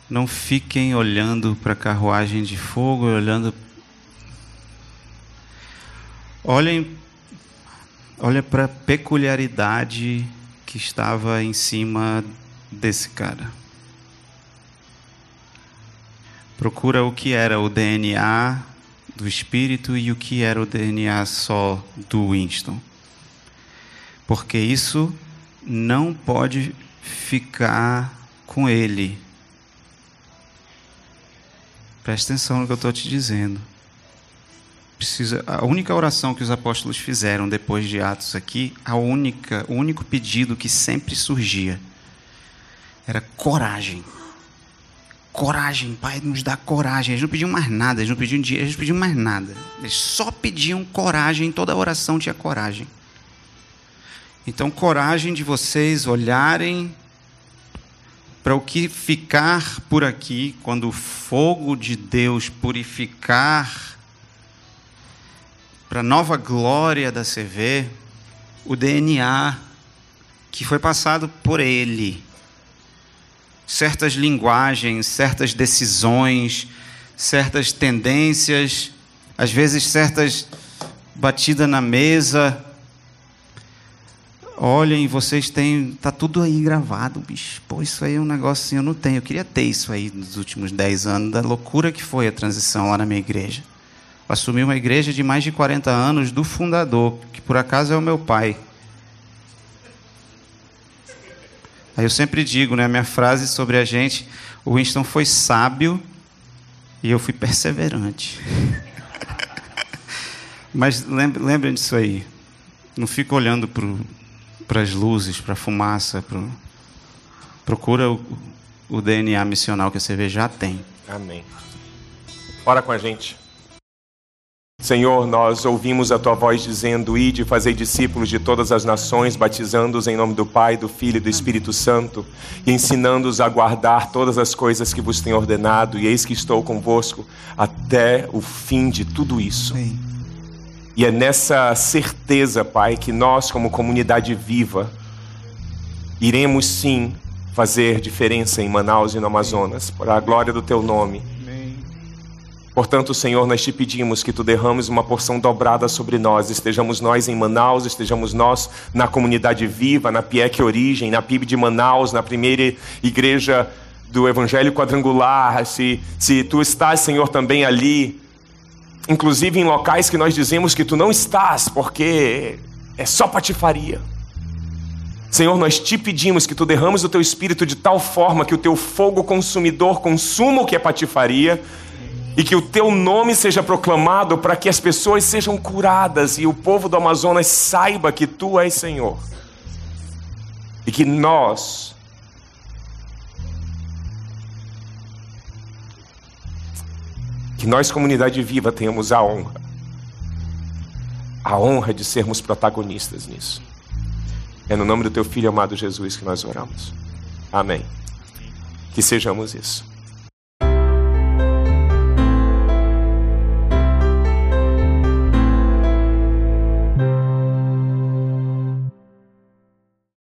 não fiquem olhando para a carruagem de fogo, olhando. Olhem, olha para a peculiaridade que estava em cima desse cara. Procura o que era o DNA do espírito e o que era o DNA só do Winston. Porque isso não pode ficar com ele. Presta atenção no que eu estou te dizendo. Precisa, a única oração que os apóstolos fizeram depois de Atos aqui, a única, o único pedido que sempre surgia era coragem. Coragem, Pai, nos dá coragem. Eles não pediam mais nada, eles não pediam dinheiro, eles não pediam mais nada. Eles só pediam coragem, toda oração tinha coragem. Então, coragem de vocês olharem para o que ficar por aqui, quando o fogo de Deus purificar para a nova glória da CV, o DNA que foi passado por ele. Certas linguagens, certas decisões, certas tendências, às vezes certas batidas na mesa. Olhem, vocês têm. Tá tudo aí gravado, bicho. Pô, isso aí é um negócio assim, eu não tenho. Eu queria ter isso aí nos últimos 10 anos, da loucura que foi a transição lá na minha igreja. Eu assumi uma igreja de mais de 40 anos do fundador, que por acaso é o meu pai. Aí eu sempre digo, né, minha frase sobre a gente, o Winston foi sábio e eu fui perseverante. [LAUGHS] Mas lembrem, disso aí. Não fica olhando para as luzes, para a fumaça. Pro... Procura o, o DNA missional que a CV já tem. Amém. Ora com a gente. Senhor, nós ouvimos a tua voz dizendo: Ide, fazei discípulos de todas as nações, batizando-os em nome do Pai, do Filho e do Espírito Santo, e ensinando-os a guardar todas as coisas que vos tenho ordenado, e eis que estou convosco até o fim de tudo isso. Amém. E é nessa certeza, Pai, que nós, como comunidade viva, iremos sim fazer diferença em Manaus e no Amazonas, para a glória do teu nome. Portanto, Senhor, nós te pedimos que tu derrames uma porção dobrada sobre nós, estejamos nós em Manaus, estejamos nós na comunidade viva, na PIEC Origem, na PIB de Manaus, na primeira igreja do Evangelho Quadrangular, se, se tu estás, Senhor, também ali, inclusive em locais que nós dizemos que tu não estás, porque é só patifaria. Senhor, nós te pedimos que tu derrames o teu espírito de tal forma que o teu fogo consumidor consuma o que é patifaria e que o teu nome seja proclamado para que as pessoas sejam curadas e o povo do Amazonas saiba que tu és Senhor. E que nós que nós comunidade viva tenhamos a honra a honra de sermos protagonistas nisso. É no nome do teu filho amado Jesus que nós oramos. Amém. Que sejamos isso.